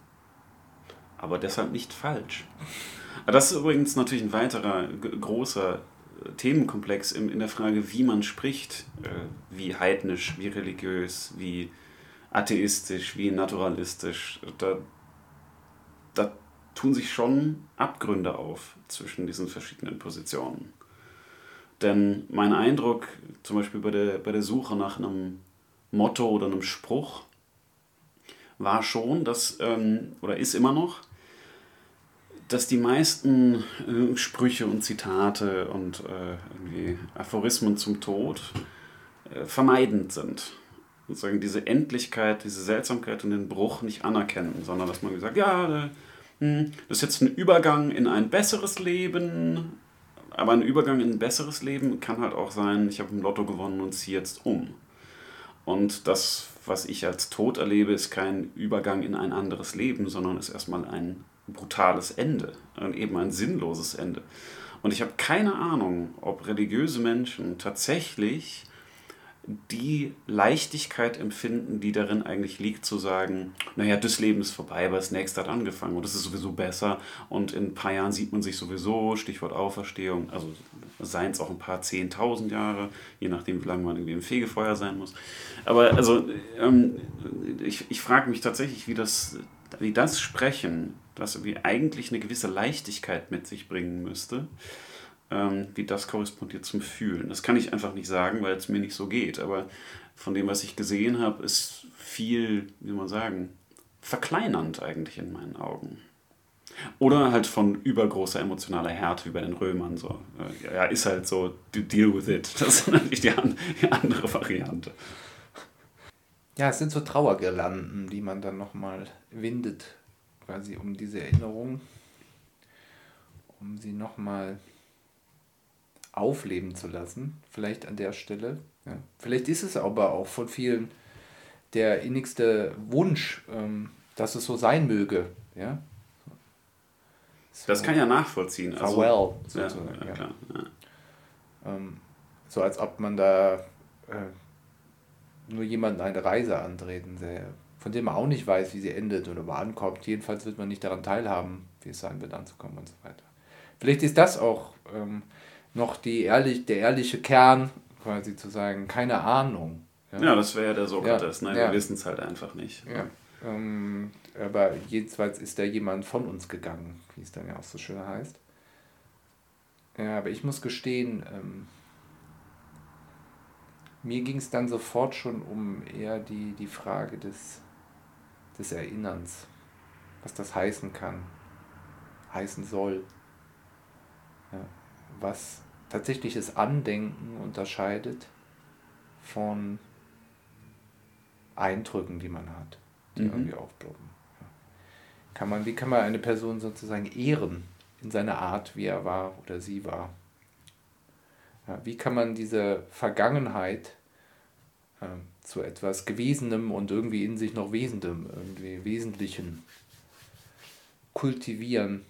Aber deshalb nicht falsch. das ist übrigens natürlich ein weiterer großer Themenkomplex in, in der Frage, wie man spricht, äh, wie heidnisch, wie religiös, wie atheistisch, wie naturalistisch. Da, da tun sich schon Abgründe auf zwischen diesen verschiedenen Positionen. Denn mein Eindruck, zum Beispiel bei der, bei der Suche nach einem Motto oder einem Spruch, war schon, dass, ähm, oder ist immer noch, dass die meisten äh, Sprüche und Zitate und äh, Aphorismen zum Tod äh, vermeidend sind. Sozusagen diese Endlichkeit, diese Seltsamkeit und den Bruch nicht anerkennen, sondern dass man sagt, ja, äh, hm, das ist jetzt ein Übergang in ein besseres Leben, aber ein Übergang in ein besseres Leben kann halt auch sein, ich habe im Lotto gewonnen und ziehe jetzt um. Und das, was ich als Tod erlebe, ist kein Übergang in ein anderes Leben, sondern ist erstmal ein brutales Ende eben ein sinnloses Ende. Und ich habe keine Ahnung, ob religiöse Menschen tatsächlich die Leichtigkeit empfinden, die darin eigentlich liegt, zu sagen, naja, das Leben ist vorbei, aber das nächste hat angefangen und es ist sowieso besser und in ein paar Jahren sieht man sich sowieso, Stichwort Auferstehung, also seien es auch ein paar zehntausend Jahre, je nachdem, wie lange man irgendwie im Fegefeuer sein muss. Aber also ähm, ich, ich frage mich tatsächlich, wie das, wie das Sprechen was irgendwie eigentlich eine gewisse Leichtigkeit mit sich bringen müsste, ähm, wie das korrespondiert zum Fühlen. Das kann ich einfach nicht sagen, weil es mir nicht so geht. Aber von dem, was ich gesehen habe, ist viel, wie man sagen, verkleinernd eigentlich in meinen Augen. Oder halt von übergroßer emotionaler Härte wie bei den Römern. So. Äh, ja, ist halt so, deal with it. Das ist natürlich die, die andere Variante. Ja, es sind so Trauergirlanden, die man dann nochmal windet quasi um diese Erinnerung, um sie nochmal aufleben zu lassen, vielleicht an der Stelle. Ja. Vielleicht ist es aber auch von vielen der innigste Wunsch, ähm, dass es so sein möge. Ja? So das kann ja nachvollziehen. Also, farewell, sozusagen. Ja, ja, klar, ähm, so als ob man da äh, nur jemanden eine Reise antreten sähe von dem man auch nicht weiß, wie sie endet oder wo ankommt. Jedenfalls wird man nicht daran teilhaben, wie es sein wird, anzukommen und so weiter. Vielleicht ist das auch ähm, noch die ehrlich, der ehrliche Kern, quasi zu sagen, keine Ahnung. Ja, ja das wäre ja der Sokrates, ja, ne? wir ja. wissen es halt einfach nicht. Ja. Ähm, aber jedenfalls ist da jemand von uns gegangen, wie es dann ja auch so schön heißt. Ja, aber ich muss gestehen, ähm, mir ging es dann sofort schon um eher die, die Frage des des Erinnerns, was das heißen kann, heißen soll, ja, was tatsächliches Andenken unterscheidet von Eindrücken, die man hat, die mhm. irgendwie aufploppen. Ja. Kann man, wie kann man eine Person sozusagen ehren in seiner Art, wie er war oder sie war? Ja, wie kann man diese Vergangenheit äh, zu etwas Gewesenem und irgendwie in sich noch Wesendem, irgendwie Wesentlichen kultivieren,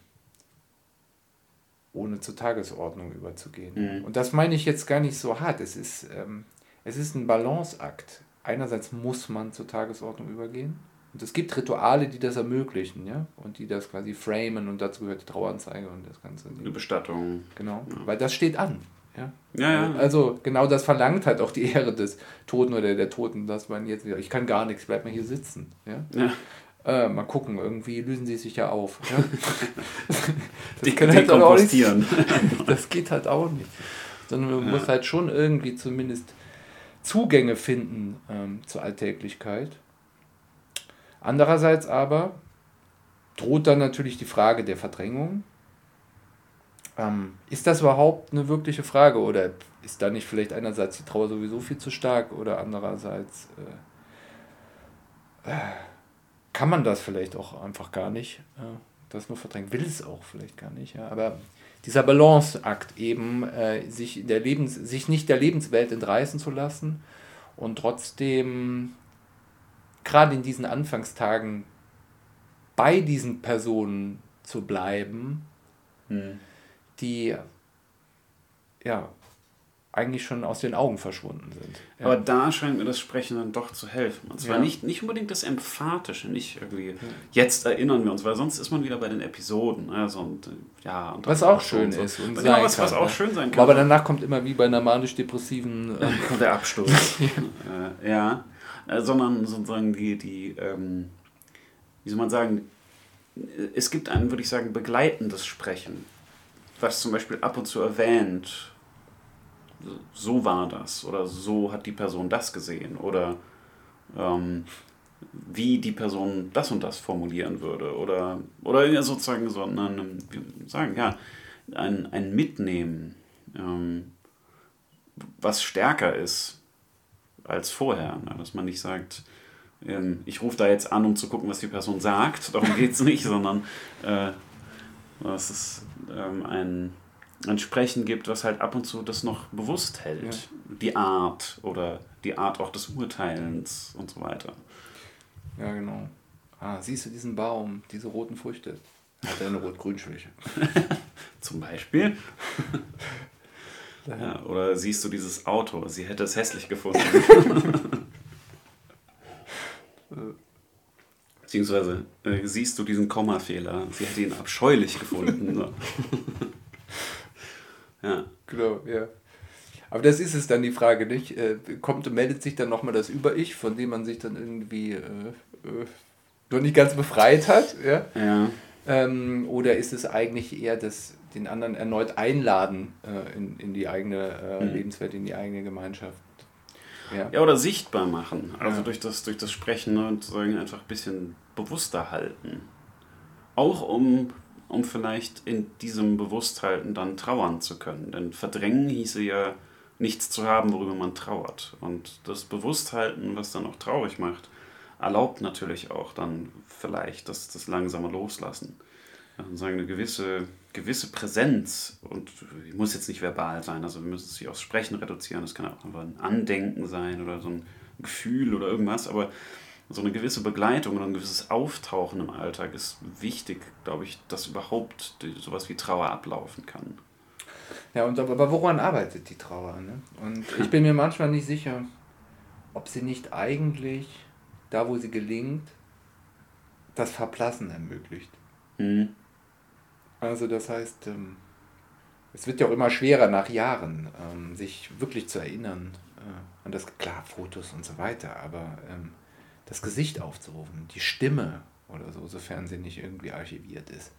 ohne zur Tagesordnung überzugehen. Mhm. Und das meine ich jetzt gar nicht so hart. Es ist, ähm, es ist ein Balanceakt. Einerseits muss man zur Tagesordnung übergehen. Und es gibt Rituale, die das ermöglichen, ja, und die das quasi framen und dazu gehört die Traueranzeige und das Ganze. Eine Bestattung. Genau, ja. weil das steht an. Ja? Ja, ja. Also genau das verlangt halt auch die Ehre des Toten oder der Toten, dass man jetzt wieder, ich kann gar nichts, bleib mal hier sitzen. Ja? ja. Äh, mal gucken, irgendwie lösen sie sich ja auf. Ja? das die können halt auch nicht, Das geht halt auch nicht. sondern man Ja. muss halt schon irgendwie zumindest Zugänge finden ähm, zur Alltäglichkeit. Andererseits aber droht dann natürlich die Frage der Verdrängung. Ähm, ist das überhaupt eine wirkliche Frage oder ist da nicht vielleicht einerseits die Trauer sowieso viel zu stark oder andererseits äh, äh, kann man das vielleicht auch einfach gar nicht, äh, das nur verdrängen, will es auch vielleicht gar nicht, ja, aber dieser Balanceakt eben, äh, sich, der Lebens, sich nicht der Lebenswelt entreißen zu lassen und trotzdem gerade in diesen Anfangstagen bei diesen Personen zu bleiben, Hm. Die ja eigentlich schon aus den Augen verschwunden sind. Ja. Aber da scheint mir das Sprechen dann doch zu helfen. Und zwar Ja. nicht, nicht unbedingt das Emphatische, nicht irgendwie, jetzt erinnern wir uns, weil sonst ist man wieder bei den Episoden. Also und, ja, und was auch schön so. ist. Und genau, sein was, was kann, auch ne? schön sein kann. Aber danach kommt immer wie bei einer manisch-depressiven. Ähm, der Absturz. äh, ja, äh, sondern sozusagen die, die ähm, wie soll man sagen, es gibt ein, würde ich sagen, begleitendes Sprechen, was zum Beispiel ab und zu erwähnt, so war das oder so hat die Person das gesehen oder ähm, wie die Person das und das formulieren würde oder, oder sozusagen so ein, wie sagen, ja, ein, ein Mitnehmen, ähm, was stärker ist als vorher. Ne? Dass man nicht sagt, ähm, ich rufe da jetzt an, um zu gucken, was die Person sagt. Darum geht es nicht, sondern äh, dass es ähm, ein, ein Sprechen gibt, was halt ab und zu das noch bewusst hält. Die Art oder die Art auch des Urteilens und so weiter. ja, genau. Ah, siehst du diesen Baum, diese roten Früchte? Hat er eine rot-grün-Schwäche. Zum Beispiel. Ja, oder siehst du dieses Auto? Sie hätte es hässlich gefunden. Beziehungsweise äh, siehst du diesen Kommafehler? Sie hätte ihn abscheulich gefunden. So. ja. Genau, ja. Aber das ist es dann die Frage, nicht? Äh, kommt und meldet sich dann nochmal das Über-Ich, von dem man sich dann irgendwie äh, äh, noch nicht ganz befreit hat, ja? Ja. Ähm, oder ist es eigentlich eher das, den anderen erneut einladen äh, in, in die eigene äh, Mhm. Lebenswelt, in die eigene Gemeinschaft? Ja. ja, oder sichtbar machen. Also Ja. durch, das, durch das Sprechen ne, und sagen einfach ein bisschen bewusster halten. Auch um, um vielleicht in diesem Bewussthalten dann trauern zu können. Denn verdrängen hieße ja nichts zu haben, worüber man trauert. Und das Bewussthalten, was dann auch traurig macht, erlaubt natürlich auch dann vielleicht das, das langsame Loslassen. Also sagen, eine gewisse, gewisse Präsenz, und die muss jetzt nicht verbal sein, also wir müssen es nicht aufs Sprechen reduzieren, das kann auch einfach ein Andenken sein oder so ein Gefühl oder irgendwas, aber so eine gewisse Begleitung oder ein gewisses Auftauchen im Alltag ist wichtig, glaube ich, dass überhaupt sowas wie Trauer ablaufen kann. Ja, und aber aber woran arbeitet die Trauer? Ne? Und ich bin mir manchmal nicht sicher, ob sie nicht eigentlich, da wo sie gelingt, das Verblassen ermöglicht. Mhm. Also das heißt, ähm, es wird ja auch immer schwerer nach Jahren, ähm, sich wirklich zu erinnern äh, an das, klar, Fotos und so weiter, aber ähm, das Gesicht aufzurufen, die Stimme oder so, sofern sie nicht irgendwie archiviert ist,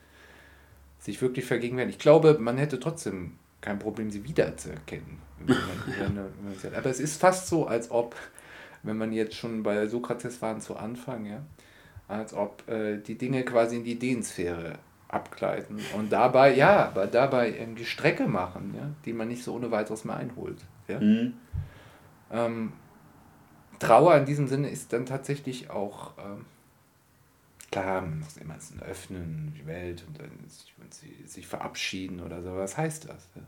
sich wirklich vergegenwärtigen. Ich glaube, man hätte trotzdem kein Problem, sie wiederzuerkennen. wenn man- wenn. Aber es ist fast so, als ob, wenn man jetzt schon bei Sokrates waren zu Anfang, ja, als ob äh, die Dinge quasi in die Ideensphäre abgleiten und dabei, ja, aber dabei irgendwie Strecke machen, ja, die man nicht so ohne weiteres mehr einholt. Ja. Mhm. Ähm, Trauer in diesem Sinne ist dann tatsächlich auch, ähm, klar, man muss immer ein Öffnen, die Welt und dann sich, und sie, sich verabschieden oder so. Was heißt das? Ja?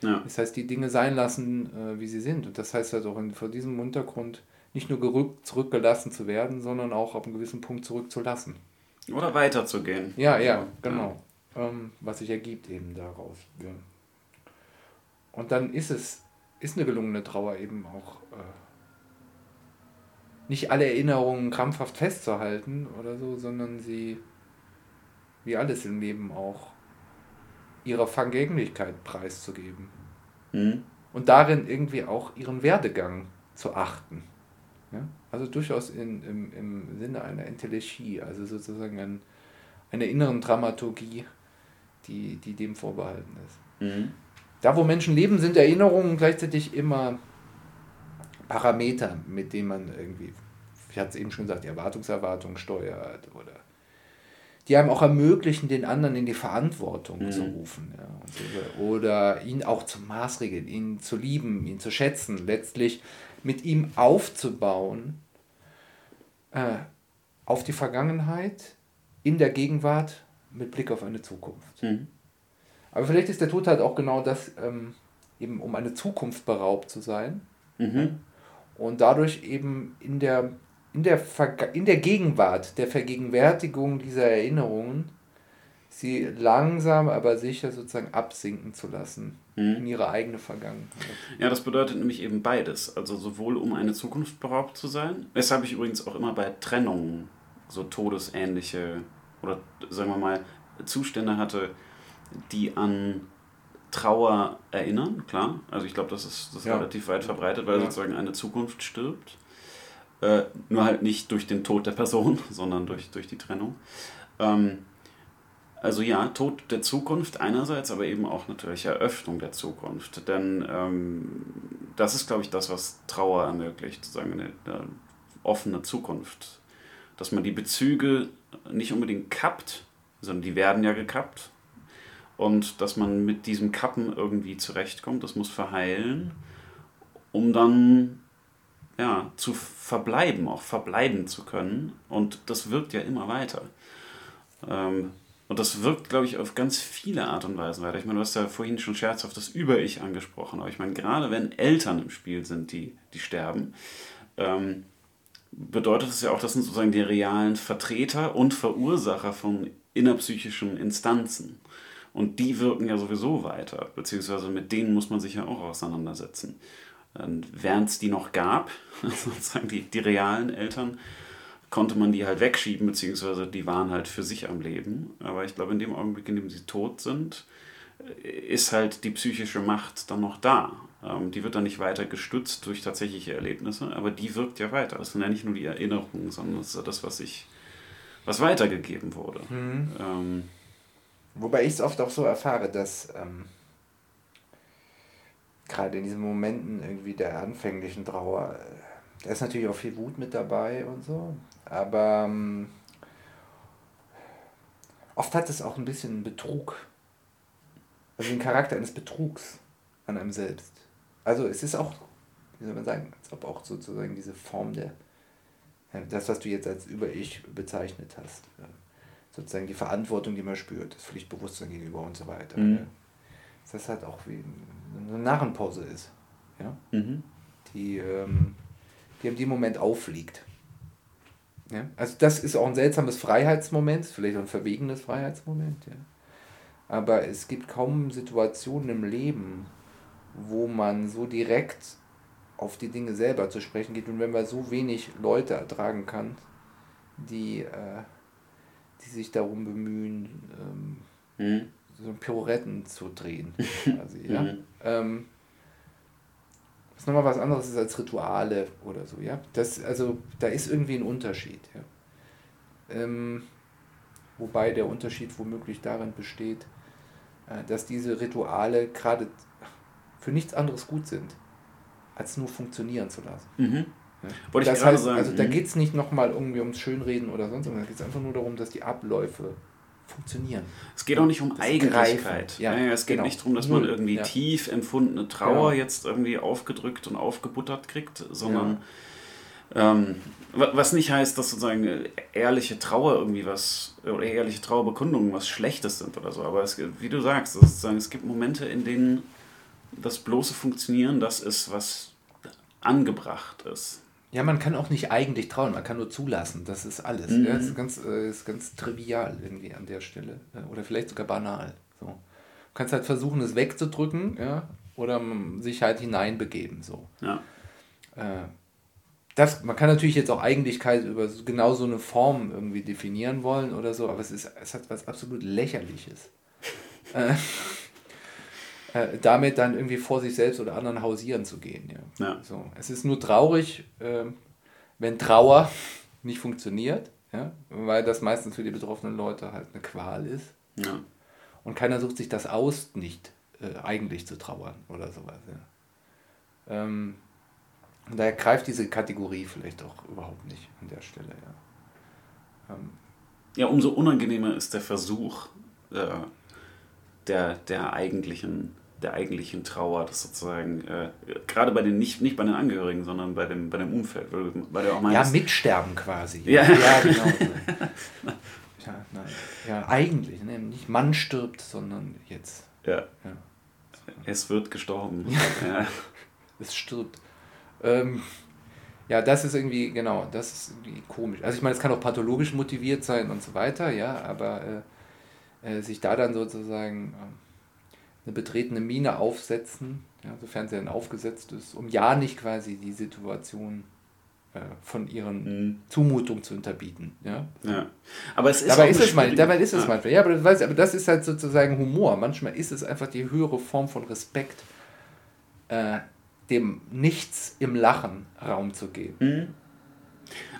Ja. Das heißt, die Dinge sein lassen, äh, wie sie sind. Und das heißt halt auch in, vor diesem Hintergrund nicht nur zurückgelassen zu werden, sondern auch auf einen gewissen Punkt zurückzulassen. Oder weiterzugehen. Ja, ja, So, genau. Ähm, was sich ergibt eben daraus. Ja. Und dann ist es, ist eine gelungene Trauer eben auch äh, nicht alle Erinnerungen krampfhaft festzuhalten oder so, sondern sie, wie alles im Leben auch, ihrer Vergänglichkeit preiszugeben. Mhm. Und darin irgendwie auch ihren Werdegang zu achten. Ja? Also durchaus in, im, im Sinne einer Entelechie, also sozusagen ein, einer inneren Dramaturgie, die, die dem vorbehalten ist. Mhm. da, wo Menschen leben, sind Erinnerungen gleichzeitig immer Parameter, mit denen man irgendwie, ich hatte es eben schon gesagt, die Erwartungserwartung steuert oder die einem auch ermöglichen, den anderen in die Verantwortung mhm. zu rufen. Ja, so, oder ihn auch zu maßregeln, ihn zu lieben, ihn zu schätzen, letztlich mit ihm aufzubauen äh, auf die Vergangenheit, in der Gegenwart, mit Blick auf eine Zukunft. Mhm. Aber vielleicht ist der Tod halt auch genau das, ähm, eben um eine Zukunft beraubt zu sein. Mhm. Und dadurch eben in der in der, in der Gegenwart, der Vergegenwärtigung dieser Erinnerungen, sie langsam, aber sicher sozusagen absinken zu lassen mhm. in ihre eigene Vergangenheit. Ja, das bedeutet nämlich eben beides. Also sowohl um eine Zukunft beraubt zu sein, weshalb ich übrigens auch immer bei Trennungen so todesähnliche oder sagen wir mal Zustände hatte, die an Trauer erinnern, klar. Also ich glaube, das ist, das ist ja. relativ weit verbreitet, weil ja. sozusagen eine Zukunft stirbt. Äh, nur halt nicht durch den Tod der Person, sondern durch, durch die Trennung. Ähm, also ja, Tod der Zukunft einerseits, aber eben auch natürlich Eröffnung der Zukunft. Denn ähm, das ist, glaube ich, das, was Trauer ermöglicht, sozusagen eine, eine offene Zukunft. Dass man die Bezüge nicht unbedingt kappt, sondern die werden ja gekappt. Und dass man mit diesem Kappen irgendwie zurechtkommt, das muss verheilen, um dann ja, zu verbleiben, auch verbleiben zu können. Und das wirkt ja immer weiter. Ähm, und das wirkt, glaube ich, auf ganz viele Art und Weisen weiter. Ich meine, du hast ja vorhin schon scherzhaft das Über-Ich angesprochen. Aber ich meine, gerade wenn Eltern im Spiel sind, die, die sterben, ähm, bedeutet es ja auch, das sind sozusagen die realen Vertreter und Verursacher von innerpsychischen Instanzen. Und die wirken ja sowieso weiter, beziehungsweise mit denen muss man sich ja auch auseinandersetzen. Während es die noch gab, sozusagen die, die realen Eltern, konnte man die halt wegschieben, beziehungsweise die waren halt für sich am Leben. Aber ich glaube, in dem Augenblick, in dem sie tot sind, ist halt die psychische Macht dann noch da. Ähm, die wird dann nicht weiter gestützt durch tatsächliche Erlebnisse, aber die wirkt ja weiter. Das sind ja nicht nur die Erinnerungen, sondern das ist ja das, was ich, was weitergegeben wurde. Mhm. Ähm, Wobei ich es oft auch so erfahre, dass ähm, gerade in diesen Momenten irgendwie der anfänglichen Trauer, äh, da ist natürlich auch viel Wut mit dabei und so, aber ähm, oft hat es auch ein bisschen Betrug, also den Charakter eines Betrugs an einem selbst. Also es ist auch, wie soll man sagen, als ob auch sozusagen diese Form der, das, was du jetzt als Über-Ich bezeichnet hast, sozusagen die Verantwortung, die man spürt, das Pflichtbewusstsein gegenüber und so weiter. Mhm. Dass das halt auch wie eine Narrenpause ist. Ja? Mhm. Die, ähm, die in dem Moment auffliegt. Ja? Also das ist auch ein seltsames Freiheitsmoment, vielleicht auch ein verwegenes Freiheitsmoment. Ja? Aber es gibt kaum Situationen im Leben, wo man so direkt auf die Dinge selber zu sprechen geht und wenn man so wenig Leute ertragen kann, die, äh, die sich darum bemühen, ähm, mhm so Pirouetten zu drehen. Quasi, ja? Mhm. Ähm, was nochmal was anderes ist als Rituale oder so, ja. Das, also da ist irgendwie ein Unterschied, ja. Ähm, wobei der Unterschied womöglich darin besteht, äh, dass diese Rituale gerade für nichts anderes gut sind, als nur funktionieren zu lassen. Mhm. Ja. Wollte das ich heißt, sagen. Also da mhm. geht es nicht nochmal irgendwie ums Schönreden oder sonst was, da geht es einfach nur darum, dass die Abläufe funktionieren. Es geht auch nicht um das Eigentlichkeit. Ja, ja, es geht genau. nicht darum, dass man irgendwie ja. tief empfundene Trauer genau. jetzt irgendwie aufgedrückt und aufgebuttert kriegt, sondern ähm, was nicht heißt, dass sozusagen ehrliche Trauer irgendwie was, oder ehrliche Trauerbekundungen was Schlechtes sind oder so. Aber es, wie du sagst, sozusagen, es gibt Momente, in denen das bloße Funktionieren das ist, was angebracht ist. Ja, man kann auch nicht eigentlich trauen, man kann nur zulassen. Das ist alles. Mhm. Ja, das ist ganz, äh, ist ganz trivial irgendwie an der Stelle. Oder vielleicht sogar banal. So. Du kannst halt versuchen, es wegzudrücken, ja, oder sich halt hineinbegeben. So. Ja. Äh, das, man kann natürlich jetzt auch Eigentlichkeit über genau so eine Form irgendwie definieren wollen oder so, aber es, ist, es hat was absolut Lächerliches. äh, äh, damit dann irgendwie vor sich selbst oder anderen hausieren zu gehen. Ja. ja. So. Es ist nur traurig, äh, wenn Trauer nicht funktioniert, ja? weil das meistens für die betroffenen Leute halt eine Qual ist. Ja. Und keiner sucht sich das aus, nicht äh, eigentlich zu trauern oder sowas. Ja. Ähm, und daher greift diese Kategorie vielleicht auch überhaupt nicht an der Stelle. Ja, ähm, ja umso unangenehmer ist der Versuch äh, der, der eigentlichen der eigentlichen Trauer, das sozusagen, äh, gerade bei den, nicht, nicht bei den Angehörigen, sondern bei dem, bei dem Umfeld. Weil, du auch meinst, ja, mitsterben quasi. Ja, ja genau. ja, nein. ja, eigentlich, ne? nicht Mann stirbt, sondern jetzt. Ja. ja. Es wird gestorben. ja. Es stirbt. Ähm, ja, das ist irgendwie, genau, das ist irgendwie komisch. Also ich meine, es kann auch pathologisch motiviert sein und so weiter, ja, aber äh, äh, sich da dann sozusagen... Eine betretene Miene aufsetzen, ja, sofern sie dann aufgesetzt ist, um ja nicht quasi die Situation äh, von ihren mhm. Zumutungen zu unterbieten. Ja? ja. Aber es ist dabei ist es mal, dabei ist es ja. manchmal. Ja, aber das, weiß, aber das ist halt sozusagen Humor. Manchmal ist es einfach die höhere Form von Respekt, äh, dem Nichts im Lachen Raum zu geben. Mhm.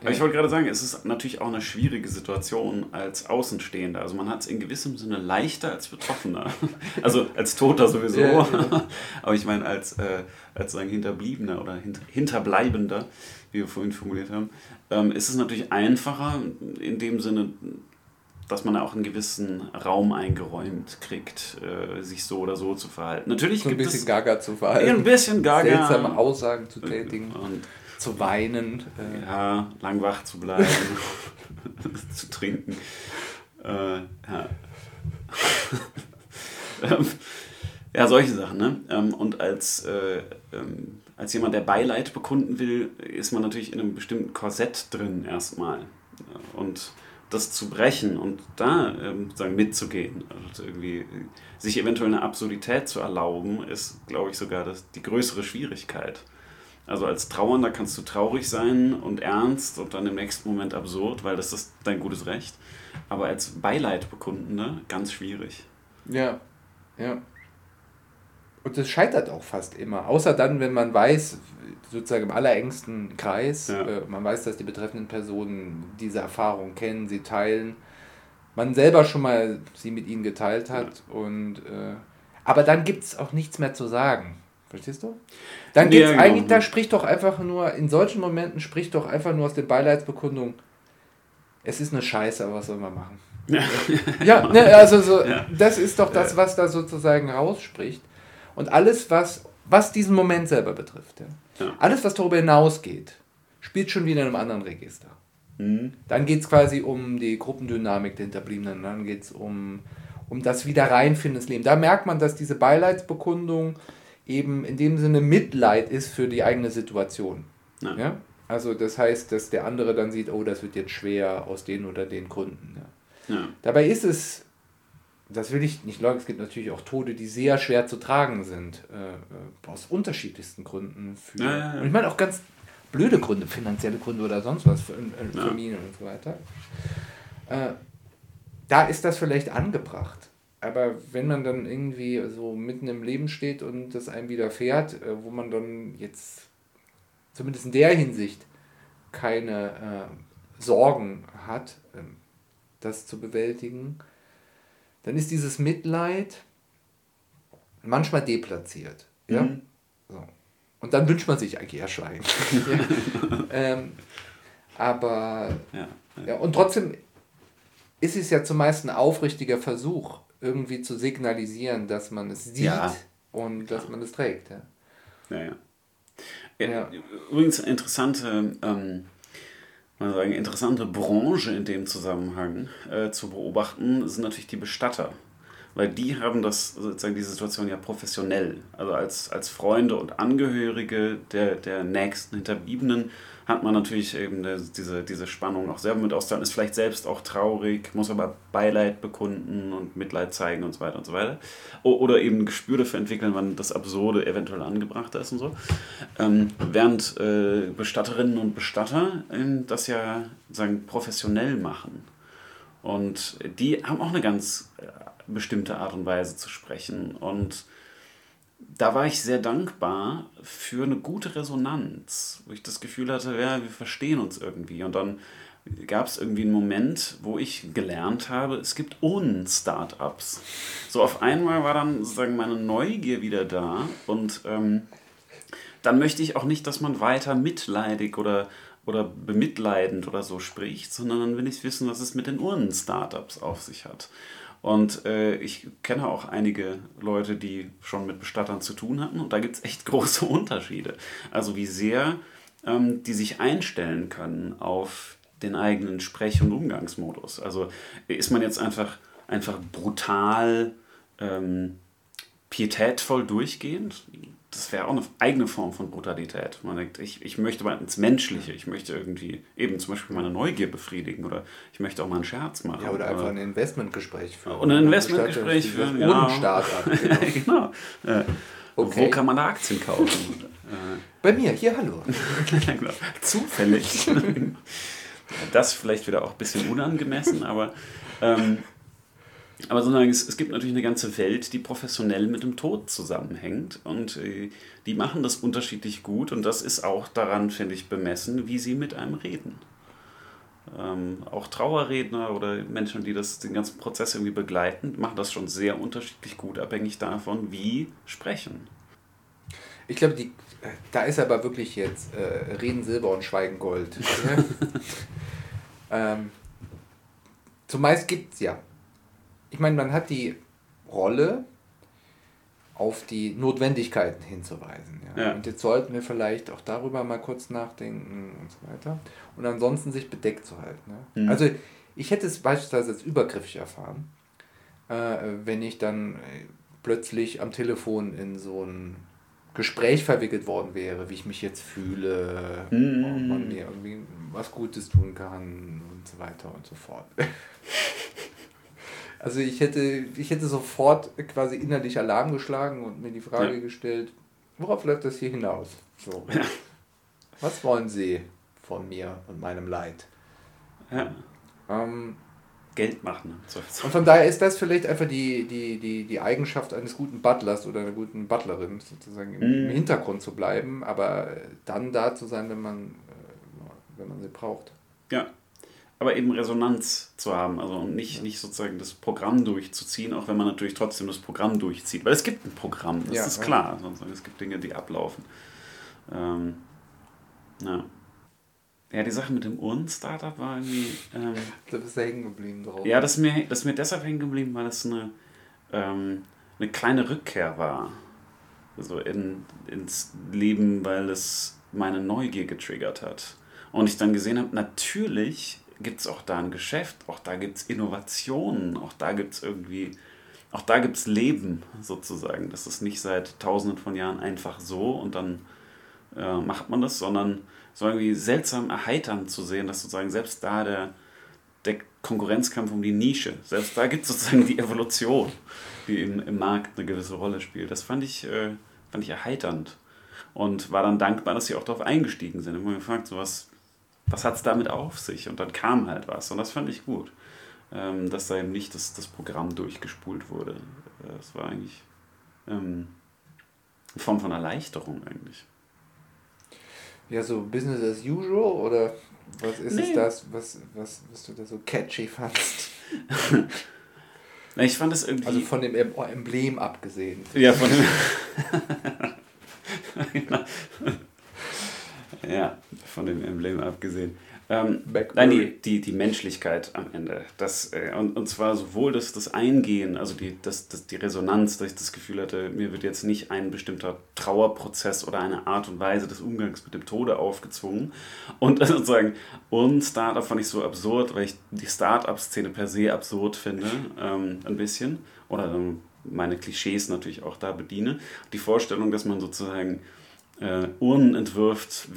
Aber ich wollte gerade sagen, es ist natürlich auch eine schwierige Situation als Außenstehender. Also man hat es in gewissem Sinne leichter als Betroffener. Also als Toter sowieso. Ja, ja. Aber ich meine als, äh, als sagen Hinterbliebener oder Hint Hinterbleibender, wie wir vorhin formuliert haben, ähm, ist es natürlich einfacher in dem Sinne, dass man auch einen gewissen Raum eingeräumt kriegt, äh, sich so oder so zu verhalten. Natürlich so ein bisschen gaga zu verhalten. Ein bisschen gaga. Seltsame Aussagen zu tätigen. Und zu weinen. Äh. Ja, lang wach zu bleiben, zu trinken. Äh, ja. Ähm, ja, solche Sachen. Ne? Ähm, und als, äh, ähm, als jemand, der Beileid bekunden will, ist man natürlich in einem bestimmten Korsett drin erstmal. Und das zu brechen und da ähm, mitzugehen und irgendwie sich eventuell eine Absurdität zu erlauben, ist, glaube ich, sogar das, die größere Schwierigkeit. Also als Trauernder kannst du traurig sein und ernst und dann im nächsten Moment absurd, weil das ist dein gutes Recht. Aber als Beileidbekundende ganz schwierig. Ja, ja. Und das scheitert auch fast immer. Außer dann, wenn man weiß, sozusagen im allerengsten Kreis, ja. äh, man weiß, dass die betreffenden Personen diese Erfahrung kennen, sie teilen, man selber schon mal sie mit ihnen geteilt hat. Ja. Und, äh, aber dann gibt es auch nichts mehr zu sagen. Verstehst du? Dann geht's ja, genau. eigentlich, da spricht doch einfach nur, in solchen Momenten spricht doch einfach nur aus der Beileidsbekundung, es ist eine Scheiße, aber was soll man machen? Ja, ja ne, also so, ja. das ist doch das, was da sozusagen rausspricht. Und alles, was, was diesen Moment selber betrifft, alles, was darüber hinausgeht, spielt schon wieder in einem anderen Register. Mhm. Dann geht es quasi um die Gruppendynamik der Hinterbliebenen, dann geht es um, um das Wiederreinfinden ins Leben. Da merkt man, dass diese Beileidsbekundung eben in dem Sinne Mitleid ist für die eigene Situation. Ja. ja? Also das heißt, dass der andere dann sieht, oh, das wird jetzt schwer aus den oder den Gründen. Ja. ja. Dabei ist es, das will ich nicht leugnen, es gibt natürlich auch Tode, die sehr schwer zu tragen sind, äh, äh aus unterschiedlichsten Gründen. Für, ja, Und ich meine auch ganz blöde Gründe, finanzielle Gründe oder sonst was, für, für Familien und so weiter. Äh, da ist das vielleicht angebracht. Aber wenn man dann irgendwie so mitten im Leben steht und das einem widerfährt, äh, wo man dann jetzt zumindest in der Hinsicht keine äh, Sorgen hat, äh, das zu bewältigen, dann ist dieses Mitleid manchmal deplatziert. Ja? Mhm. So. Und dann wünscht man sich eigentlich eher Schweigen. ähm, aber ja, ja. ja, und trotzdem ist es ja zumeist ein aufrichtiger Versuch, irgendwie zu signalisieren, dass man es sieht ja. und dass man es trägt. Ja. Ja, ja. Übrigens interessante, ähm, sagen, interessante Branche in dem Zusammenhang äh, zu beobachten sind natürlich die Bestatter. Weil die haben das sozusagen die Situation ja professionell. Also als, als Freunde und Angehörige der, der nächsten Hinterbliebenen hat man natürlich eben diese, diese Spannung auch selber mit auszuhalten, ist vielleicht selbst auch traurig, muss aber Beileid bekunden und Mitleid zeigen und so weiter und so weiter. Oder eben ein Gespür dafür entwickeln, wann das Absurde eventuell angebracht ist und so. Ähm, während äh, Bestatterinnen und Bestatter äh, das ja sagen, professionell machen. Und die haben auch eine ganz äh, bestimmte Art und Weise zu sprechen. Und da war ich sehr dankbar für eine gute Resonanz, wo ich das Gefühl hatte, ja, wir verstehen uns irgendwie. Und dann gab es irgendwie einen Moment, wo ich gelernt habe, es gibt Un-Startups. So auf einmal war dann sozusagen meine Neugier wieder da und ähm, dann möchte ich auch nicht, dass man weiter mitleidig oder, oder bemitleidend oder so spricht, sondern dann will ich wissen, was es mit den Urnen-Startups auf sich hat. Und äh, ich kenne auch einige Leute, die schon mit Bestattern zu tun hatten und da gibt es echt große Unterschiede. Also wie sehr ähm, die sich einstellen können auf den eigenen Sprech- und Umgangsmodus. Also ist man jetzt einfach, einfach brutal ähm, pietätvoll durchgehend, das wäre auch eine eigene Form von Brutalität. Man denkt, ich, ich möchte mal ins Menschliche, ich möchte irgendwie eben zum Beispiel meine Neugier befriedigen oder ich möchte auch mal einen Scherz machen. Ja, oder einfach ein Investmentgespräch führen. Und ein Investmentgespräch führen, ja. Und Start-up. Genau. genau. Äh, okay. Wo kann man da Aktien kaufen? Bei mir, hier, hallo. genau. Zufällig. das vielleicht wieder auch ein bisschen unangemessen, aber ähm, aber sozusagen, es, es gibt natürlich eine ganze Welt, die professionell mit dem Tod zusammenhängt und äh, die machen das unterschiedlich gut und das ist auch daran, finde ich, bemessen, wie sie mit einem reden. Ähm, auch Trauerredner oder Menschen, die das, den ganzen Prozess irgendwie begleiten, machen das schon sehr unterschiedlich gut, abhängig davon, wie sprechen. Ich glaube, die, da ist aber wirklich jetzt äh, Reden Silber und Schweigen Gold. ähm, zumeist gibt es ja ich meine, man hat die Rolle, auf die Notwendigkeiten hinzuweisen. Ja? ja? Und jetzt sollten wir vielleicht auch darüber mal kurz nachdenken und so weiter. Und ansonsten sich bedeckt zu halten. Ja? Mhm. Also ich hätte es beispielsweise als übergriffig erfahren, äh, wenn ich dann äh, plötzlich am Telefon in so ein Gespräch verwickelt worden wäre, wie ich mich jetzt fühle, mhm. ob man mir irgendwie was Gutes tun kann und so weiter und so fort. Also ich hätte, ich hätte sofort quasi innerlich Alarm geschlagen und mir die Frage ja. gestellt, worauf läuft das hier hinaus? So. Ja. Was wollen Sie von mir und meinem Leid? Ja. Ähm, Geld machen. So. Und von daher ist das vielleicht einfach die, die, die, die Eigenschaft eines guten Butlers oder einer guten Butlerin, sozusagen im, mm. im Hintergrund zu bleiben, aber dann da zu sein, wenn man, äh, wenn man sie braucht. Ja, aber eben Resonanz zu haben, also nicht, nicht sozusagen das Programm durchzuziehen, auch wenn man natürlich trotzdem das Programm durchzieht. Weil es gibt ein Programm, das ja, ist klar. Ja. Es gibt Dinge, die ablaufen. Ähm, ja. Ja, die Sache mit dem Urn-Startup war irgendwie. Ähm, da bist du hängen geblieben drauf. Ja, das ist mir, das ist mir deshalb hängen geblieben, weil es eine, ähm, eine kleine Rückkehr war. Also in, ins Leben, weil es meine Neugier getriggert hat. Und ich dann gesehen habe, natürlich gibt es auch da ein Geschäft, auch da gibt es Innovationen, auch da gibt es irgendwie, auch da gibt es Leben sozusagen. Das ist nicht seit tausenden von Jahren einfach so und dann äh, macht man das, sondern so irgendwie seltsam erheiternd zu sehen, dass sozusagen selbst da der, der Konkurrenzkampf um die Nische, selbst da gibt es sozusagen die Evolution, die im, im Markt eine gewisse Rolle spielt. Das fand ich, äh, fand ich erheiternd und war dann dankbar, dass sie auch darauf eingestiegen sind. Ich habe gefragt, so was, was hat es damit auf sich? Und dann kam halt was. Und das fand ich gut. Ähm, dass da eben nicht das, das Programm durchgespult wurde. Das war eigentlich ähm, eine Form von Erleichterung eigentlich. Ja, so Business as usual oder was ist nee. es das, was, was, was du da so catchy fandst? ich fand es irgendwie. Also von dem Emblem abgesehen. Ja, von dem. Ja, von dem Emblem abgesehen. Ähm, nein, die, die, die Menschlichkeit am Ende. Das, äh, und, und zwar sowohl das, das Eingehen, also die, das, das, die Resonanz, dass ich das Gefühl hatte, mir wird jetzt nicht ein bestimmter Trauerprozess oder eine Art und Weise des Umgangs mit dem Tode aufgezwungen. Und sozusagen, und Startup fand ich so absurd, weil ich die Startup-Szene per se absurd finde, ähm, ein bisschen. Oder ähm, meine Klischees natürlich auch da bediene. Die Vorstellung, dass man sozusagen äh, Urnen entwirft,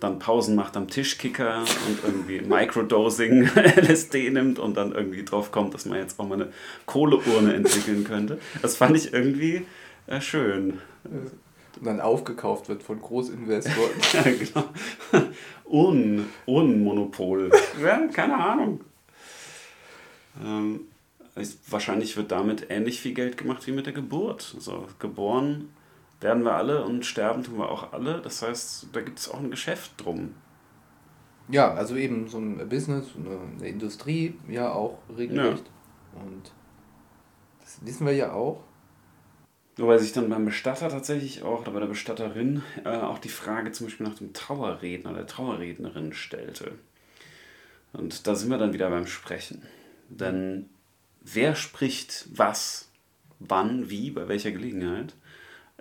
dann Pausen macht am Tischkicker und irgendwie Microdosing LSD nimmt und dann irgendwie drauf kommt, dass man jetzt auch mal eine Kohleurne entwickeln könnte. Das fand ich irgendwie äh, schön. Und dann aufgekauft wird von Großinvestoren. ja, genau. Urnen, Urnenmonopol. ja, keine Ahnung. Ähm, wahrscheinlich wird damit ähnlich viel Geld gemacht wie mit der Geburt. Also geboren werden wir alle und sterben tun wir auch alle. Das heißt, da gibt es auch ein Geschäft drum. Ja, also eben so ein Business, eine, Industrie ja auch regelrecht. Ja. Und das wissen wir ja auch. Wobei sich dann beim Bestatter tatsächlich auch, oder bei der Bestatterin, äh, auch die Frage zum Beispiel nach dem Trauerredner, der Trauerrednerin stellte. Und da sind wir dann wieder beim Sprechen. Denn wer spricht was, wann, wie, bei welcher Gelegenheit,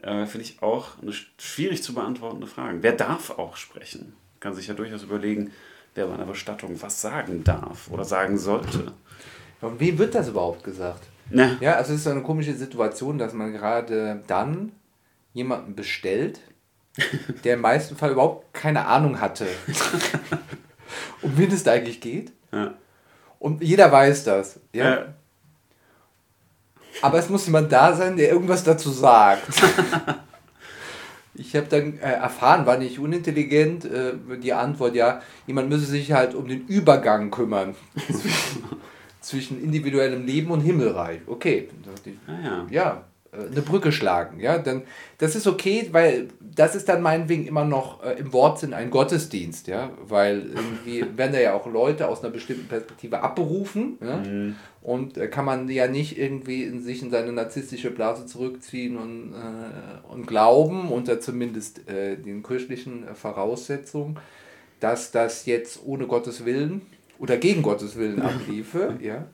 äh, finde ich auch eine schwierig zu beantwortende Frage. Wer darf auch sprechen? Kann sich ja durchaus überlegen, wer bei einer Bestattung was sagen darf oder sagen sollte. Und wie wird das überhaupt gesagt? Ne. Ja, also es ist eine komische Situation, dass man gerade dann jemanden bestellt, der im meisten Fall überhaupt keine Ahnung hatte, um wen es da eigentlich geht. Ja. Und jeder weiß das. Ja? ja. Aber es muss jemand da sein, der irgendwas dazu sagt. ich habe dann äh, erfahren, war nicht unintelligent, äh, die Antwort, ja, jemand müsse sich halt um den Übergang kümmern zwischen individuellem Leben und Himmelreich. Okay. Ah, ja. ja, eine Brücke schlagen. Ja, dann, das ist okay, weil das ist dann meinetwegen immer noch äh, im Wortsinn ein Gottesdienst, ja, weil irgendwie werden da ja auch Leute aus einer bestimmten Perspektive abberufen, ja, mhm. und äh, kann man ja nicht irgendwie in sich in seine narzisstische Blase zurückziehen und, äh, und glauben, unter zumindest äh, den kirchlichen Voraussetzungen, dass das jetzt ohne Gottes Willen oder gegen Gottes Willen abliefe, ja.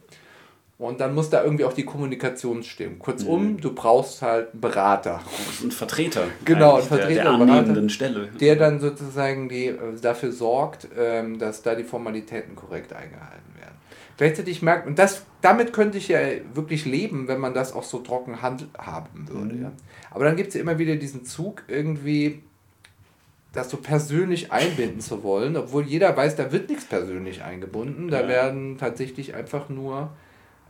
Und dann muss da irgendwie auch die Kommunikation stimmen. Kurzum, mhm. du brauchst halt einen Berater. Ein Vertreter. Genau, ein Vertreter. Der, der Berater, Stelle. Der dann sozusagen die, äh, dafür sorgt, ähm, dass da die Formalitäten korrekt eingehalten werden. Gleichzeitig merkt, und das, damit könnte ich ja wirklich leben, wenn man das auch so trocken handhaben würde. Mhm. Ja. Aber dann gibt es ja immer wieder diesen Zug, irgendwie das so persönlich einbinden zu wollen, obwohl jeder weiß, da wird nichts persönlich eingebunden. Da ja. werden tatsächlich einfach nur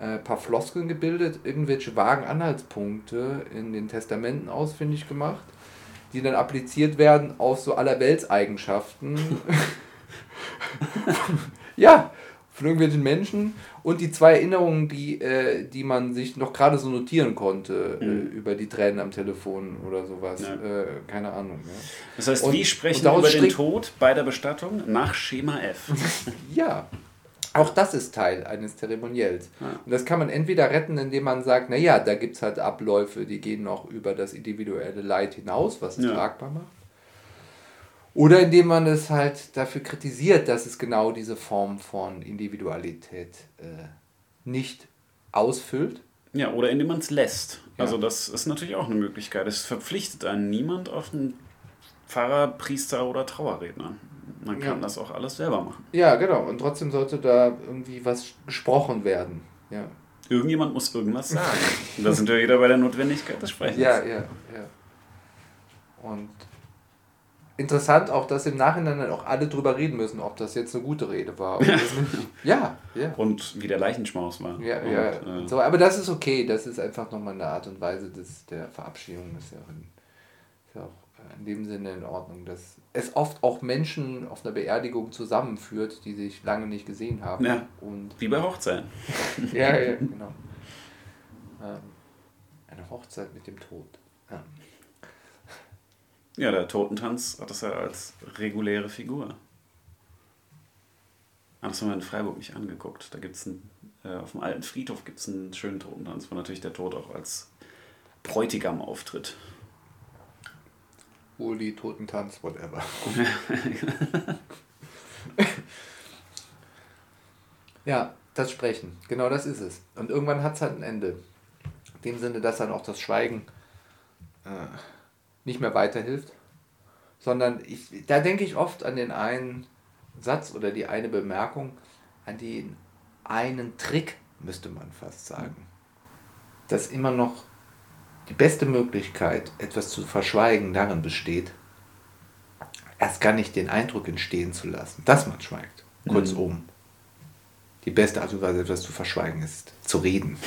äh, paar Floskeln gebildet, irgendwelche vagen Anhaltspunkte in den Testamenten ausfindig gemacht, die dann appliziert werden auf so allerweltseigenschaften. ja, von irgendwelchen Menschen und die zwei Erinnerungen, die, äh, die man sich noch gerade so notieren konnte äh, mhm. äh, über die Tränen am Telefon oder sowas. Ja. Äh, keine Ahnung. Ja. Das heißt, und, wie sprechen wir über den Tod bei der Bestattung? Nach Schema F. ja. Auch das ist Teil eines Zeremoniells. Ja. Und das kann man entweder retten, indem man sagt, naja, da gibt es halt Abläufe, die gehen noch über das individuelle Leid hinaus, was es tragbar macht. Oder indem man es halt dafür kritisiert, dass es genau diese Form von Individualität äh, nicht ausfüllt. Ja, oder indem man es lässt. Ja. Also das ist natürlich auch eine Möglichkeit. Es verpflichtet einen niemand auf einen Pfarrer, Priester oder Trauerredner. Man kann ja. das auch alles selber machen. Ja, genau. Und trotzdem sollte da irgendwie was besprochen werden. Ja. Irgendjemand muss irgendwas sagen. Und da sind wir wieder bei der Notwendigkeit des Sprechens. Ja, ja, ja. Und interessant auch, dass im Nachhinein dann auch alle drüber reden müssen, ob das jetzt eine gute Rede war. Oder ja, ja. Und wie der Leichenschmaus war. Ja, und, ja. Äh, so, aber das ist okay. Das ist einfach nochmal eine Art und Weise des, der Verabschiedung. Das ist ja, auch in, ist ja auch in dem Sinne in Ordnung, dass es oft auch Menschen auf einer Beerdigung zusammenführt, die sich lange nicht gesehen haben. Ja, und wie bei Hochzeiten. ja, ja, genau. Ähm, eine Hochzeit mit dem Tod. Ja. Ja, der Totentanz hat das ja als reguläre Figur. Ah, das haben wir in Freiburg nicht angeguckt. Da gibt es äh, auf dem alten Friedhof gibt es einen schönen Totentanz, wo natürlich der Tod auch als Bräutigam auftritt. Uli, Totentanz, whatever. ja, das Sprechen, genau das ist es. Und irgendwann hat es halt ein Ende. In dem Sinne, dass dann auch das Schweigen äh, nicht mehr weiterhilft, sondern ich, da denke ich oft an den einen Satz oder die eine Bemerkung, an den einen Trick, müsste man fast sagen, dass immer noch die beste Möglichkeit, etwas zu verschweigen, darin besteht, erst gar nicht den Eindruck entstehen zu lassen, dass man schweigt. Kurzum, mhm. die beste Art und Weise, etwas zu verschweigen, ist zu reden.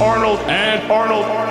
Arnold and Arnold. Arnold.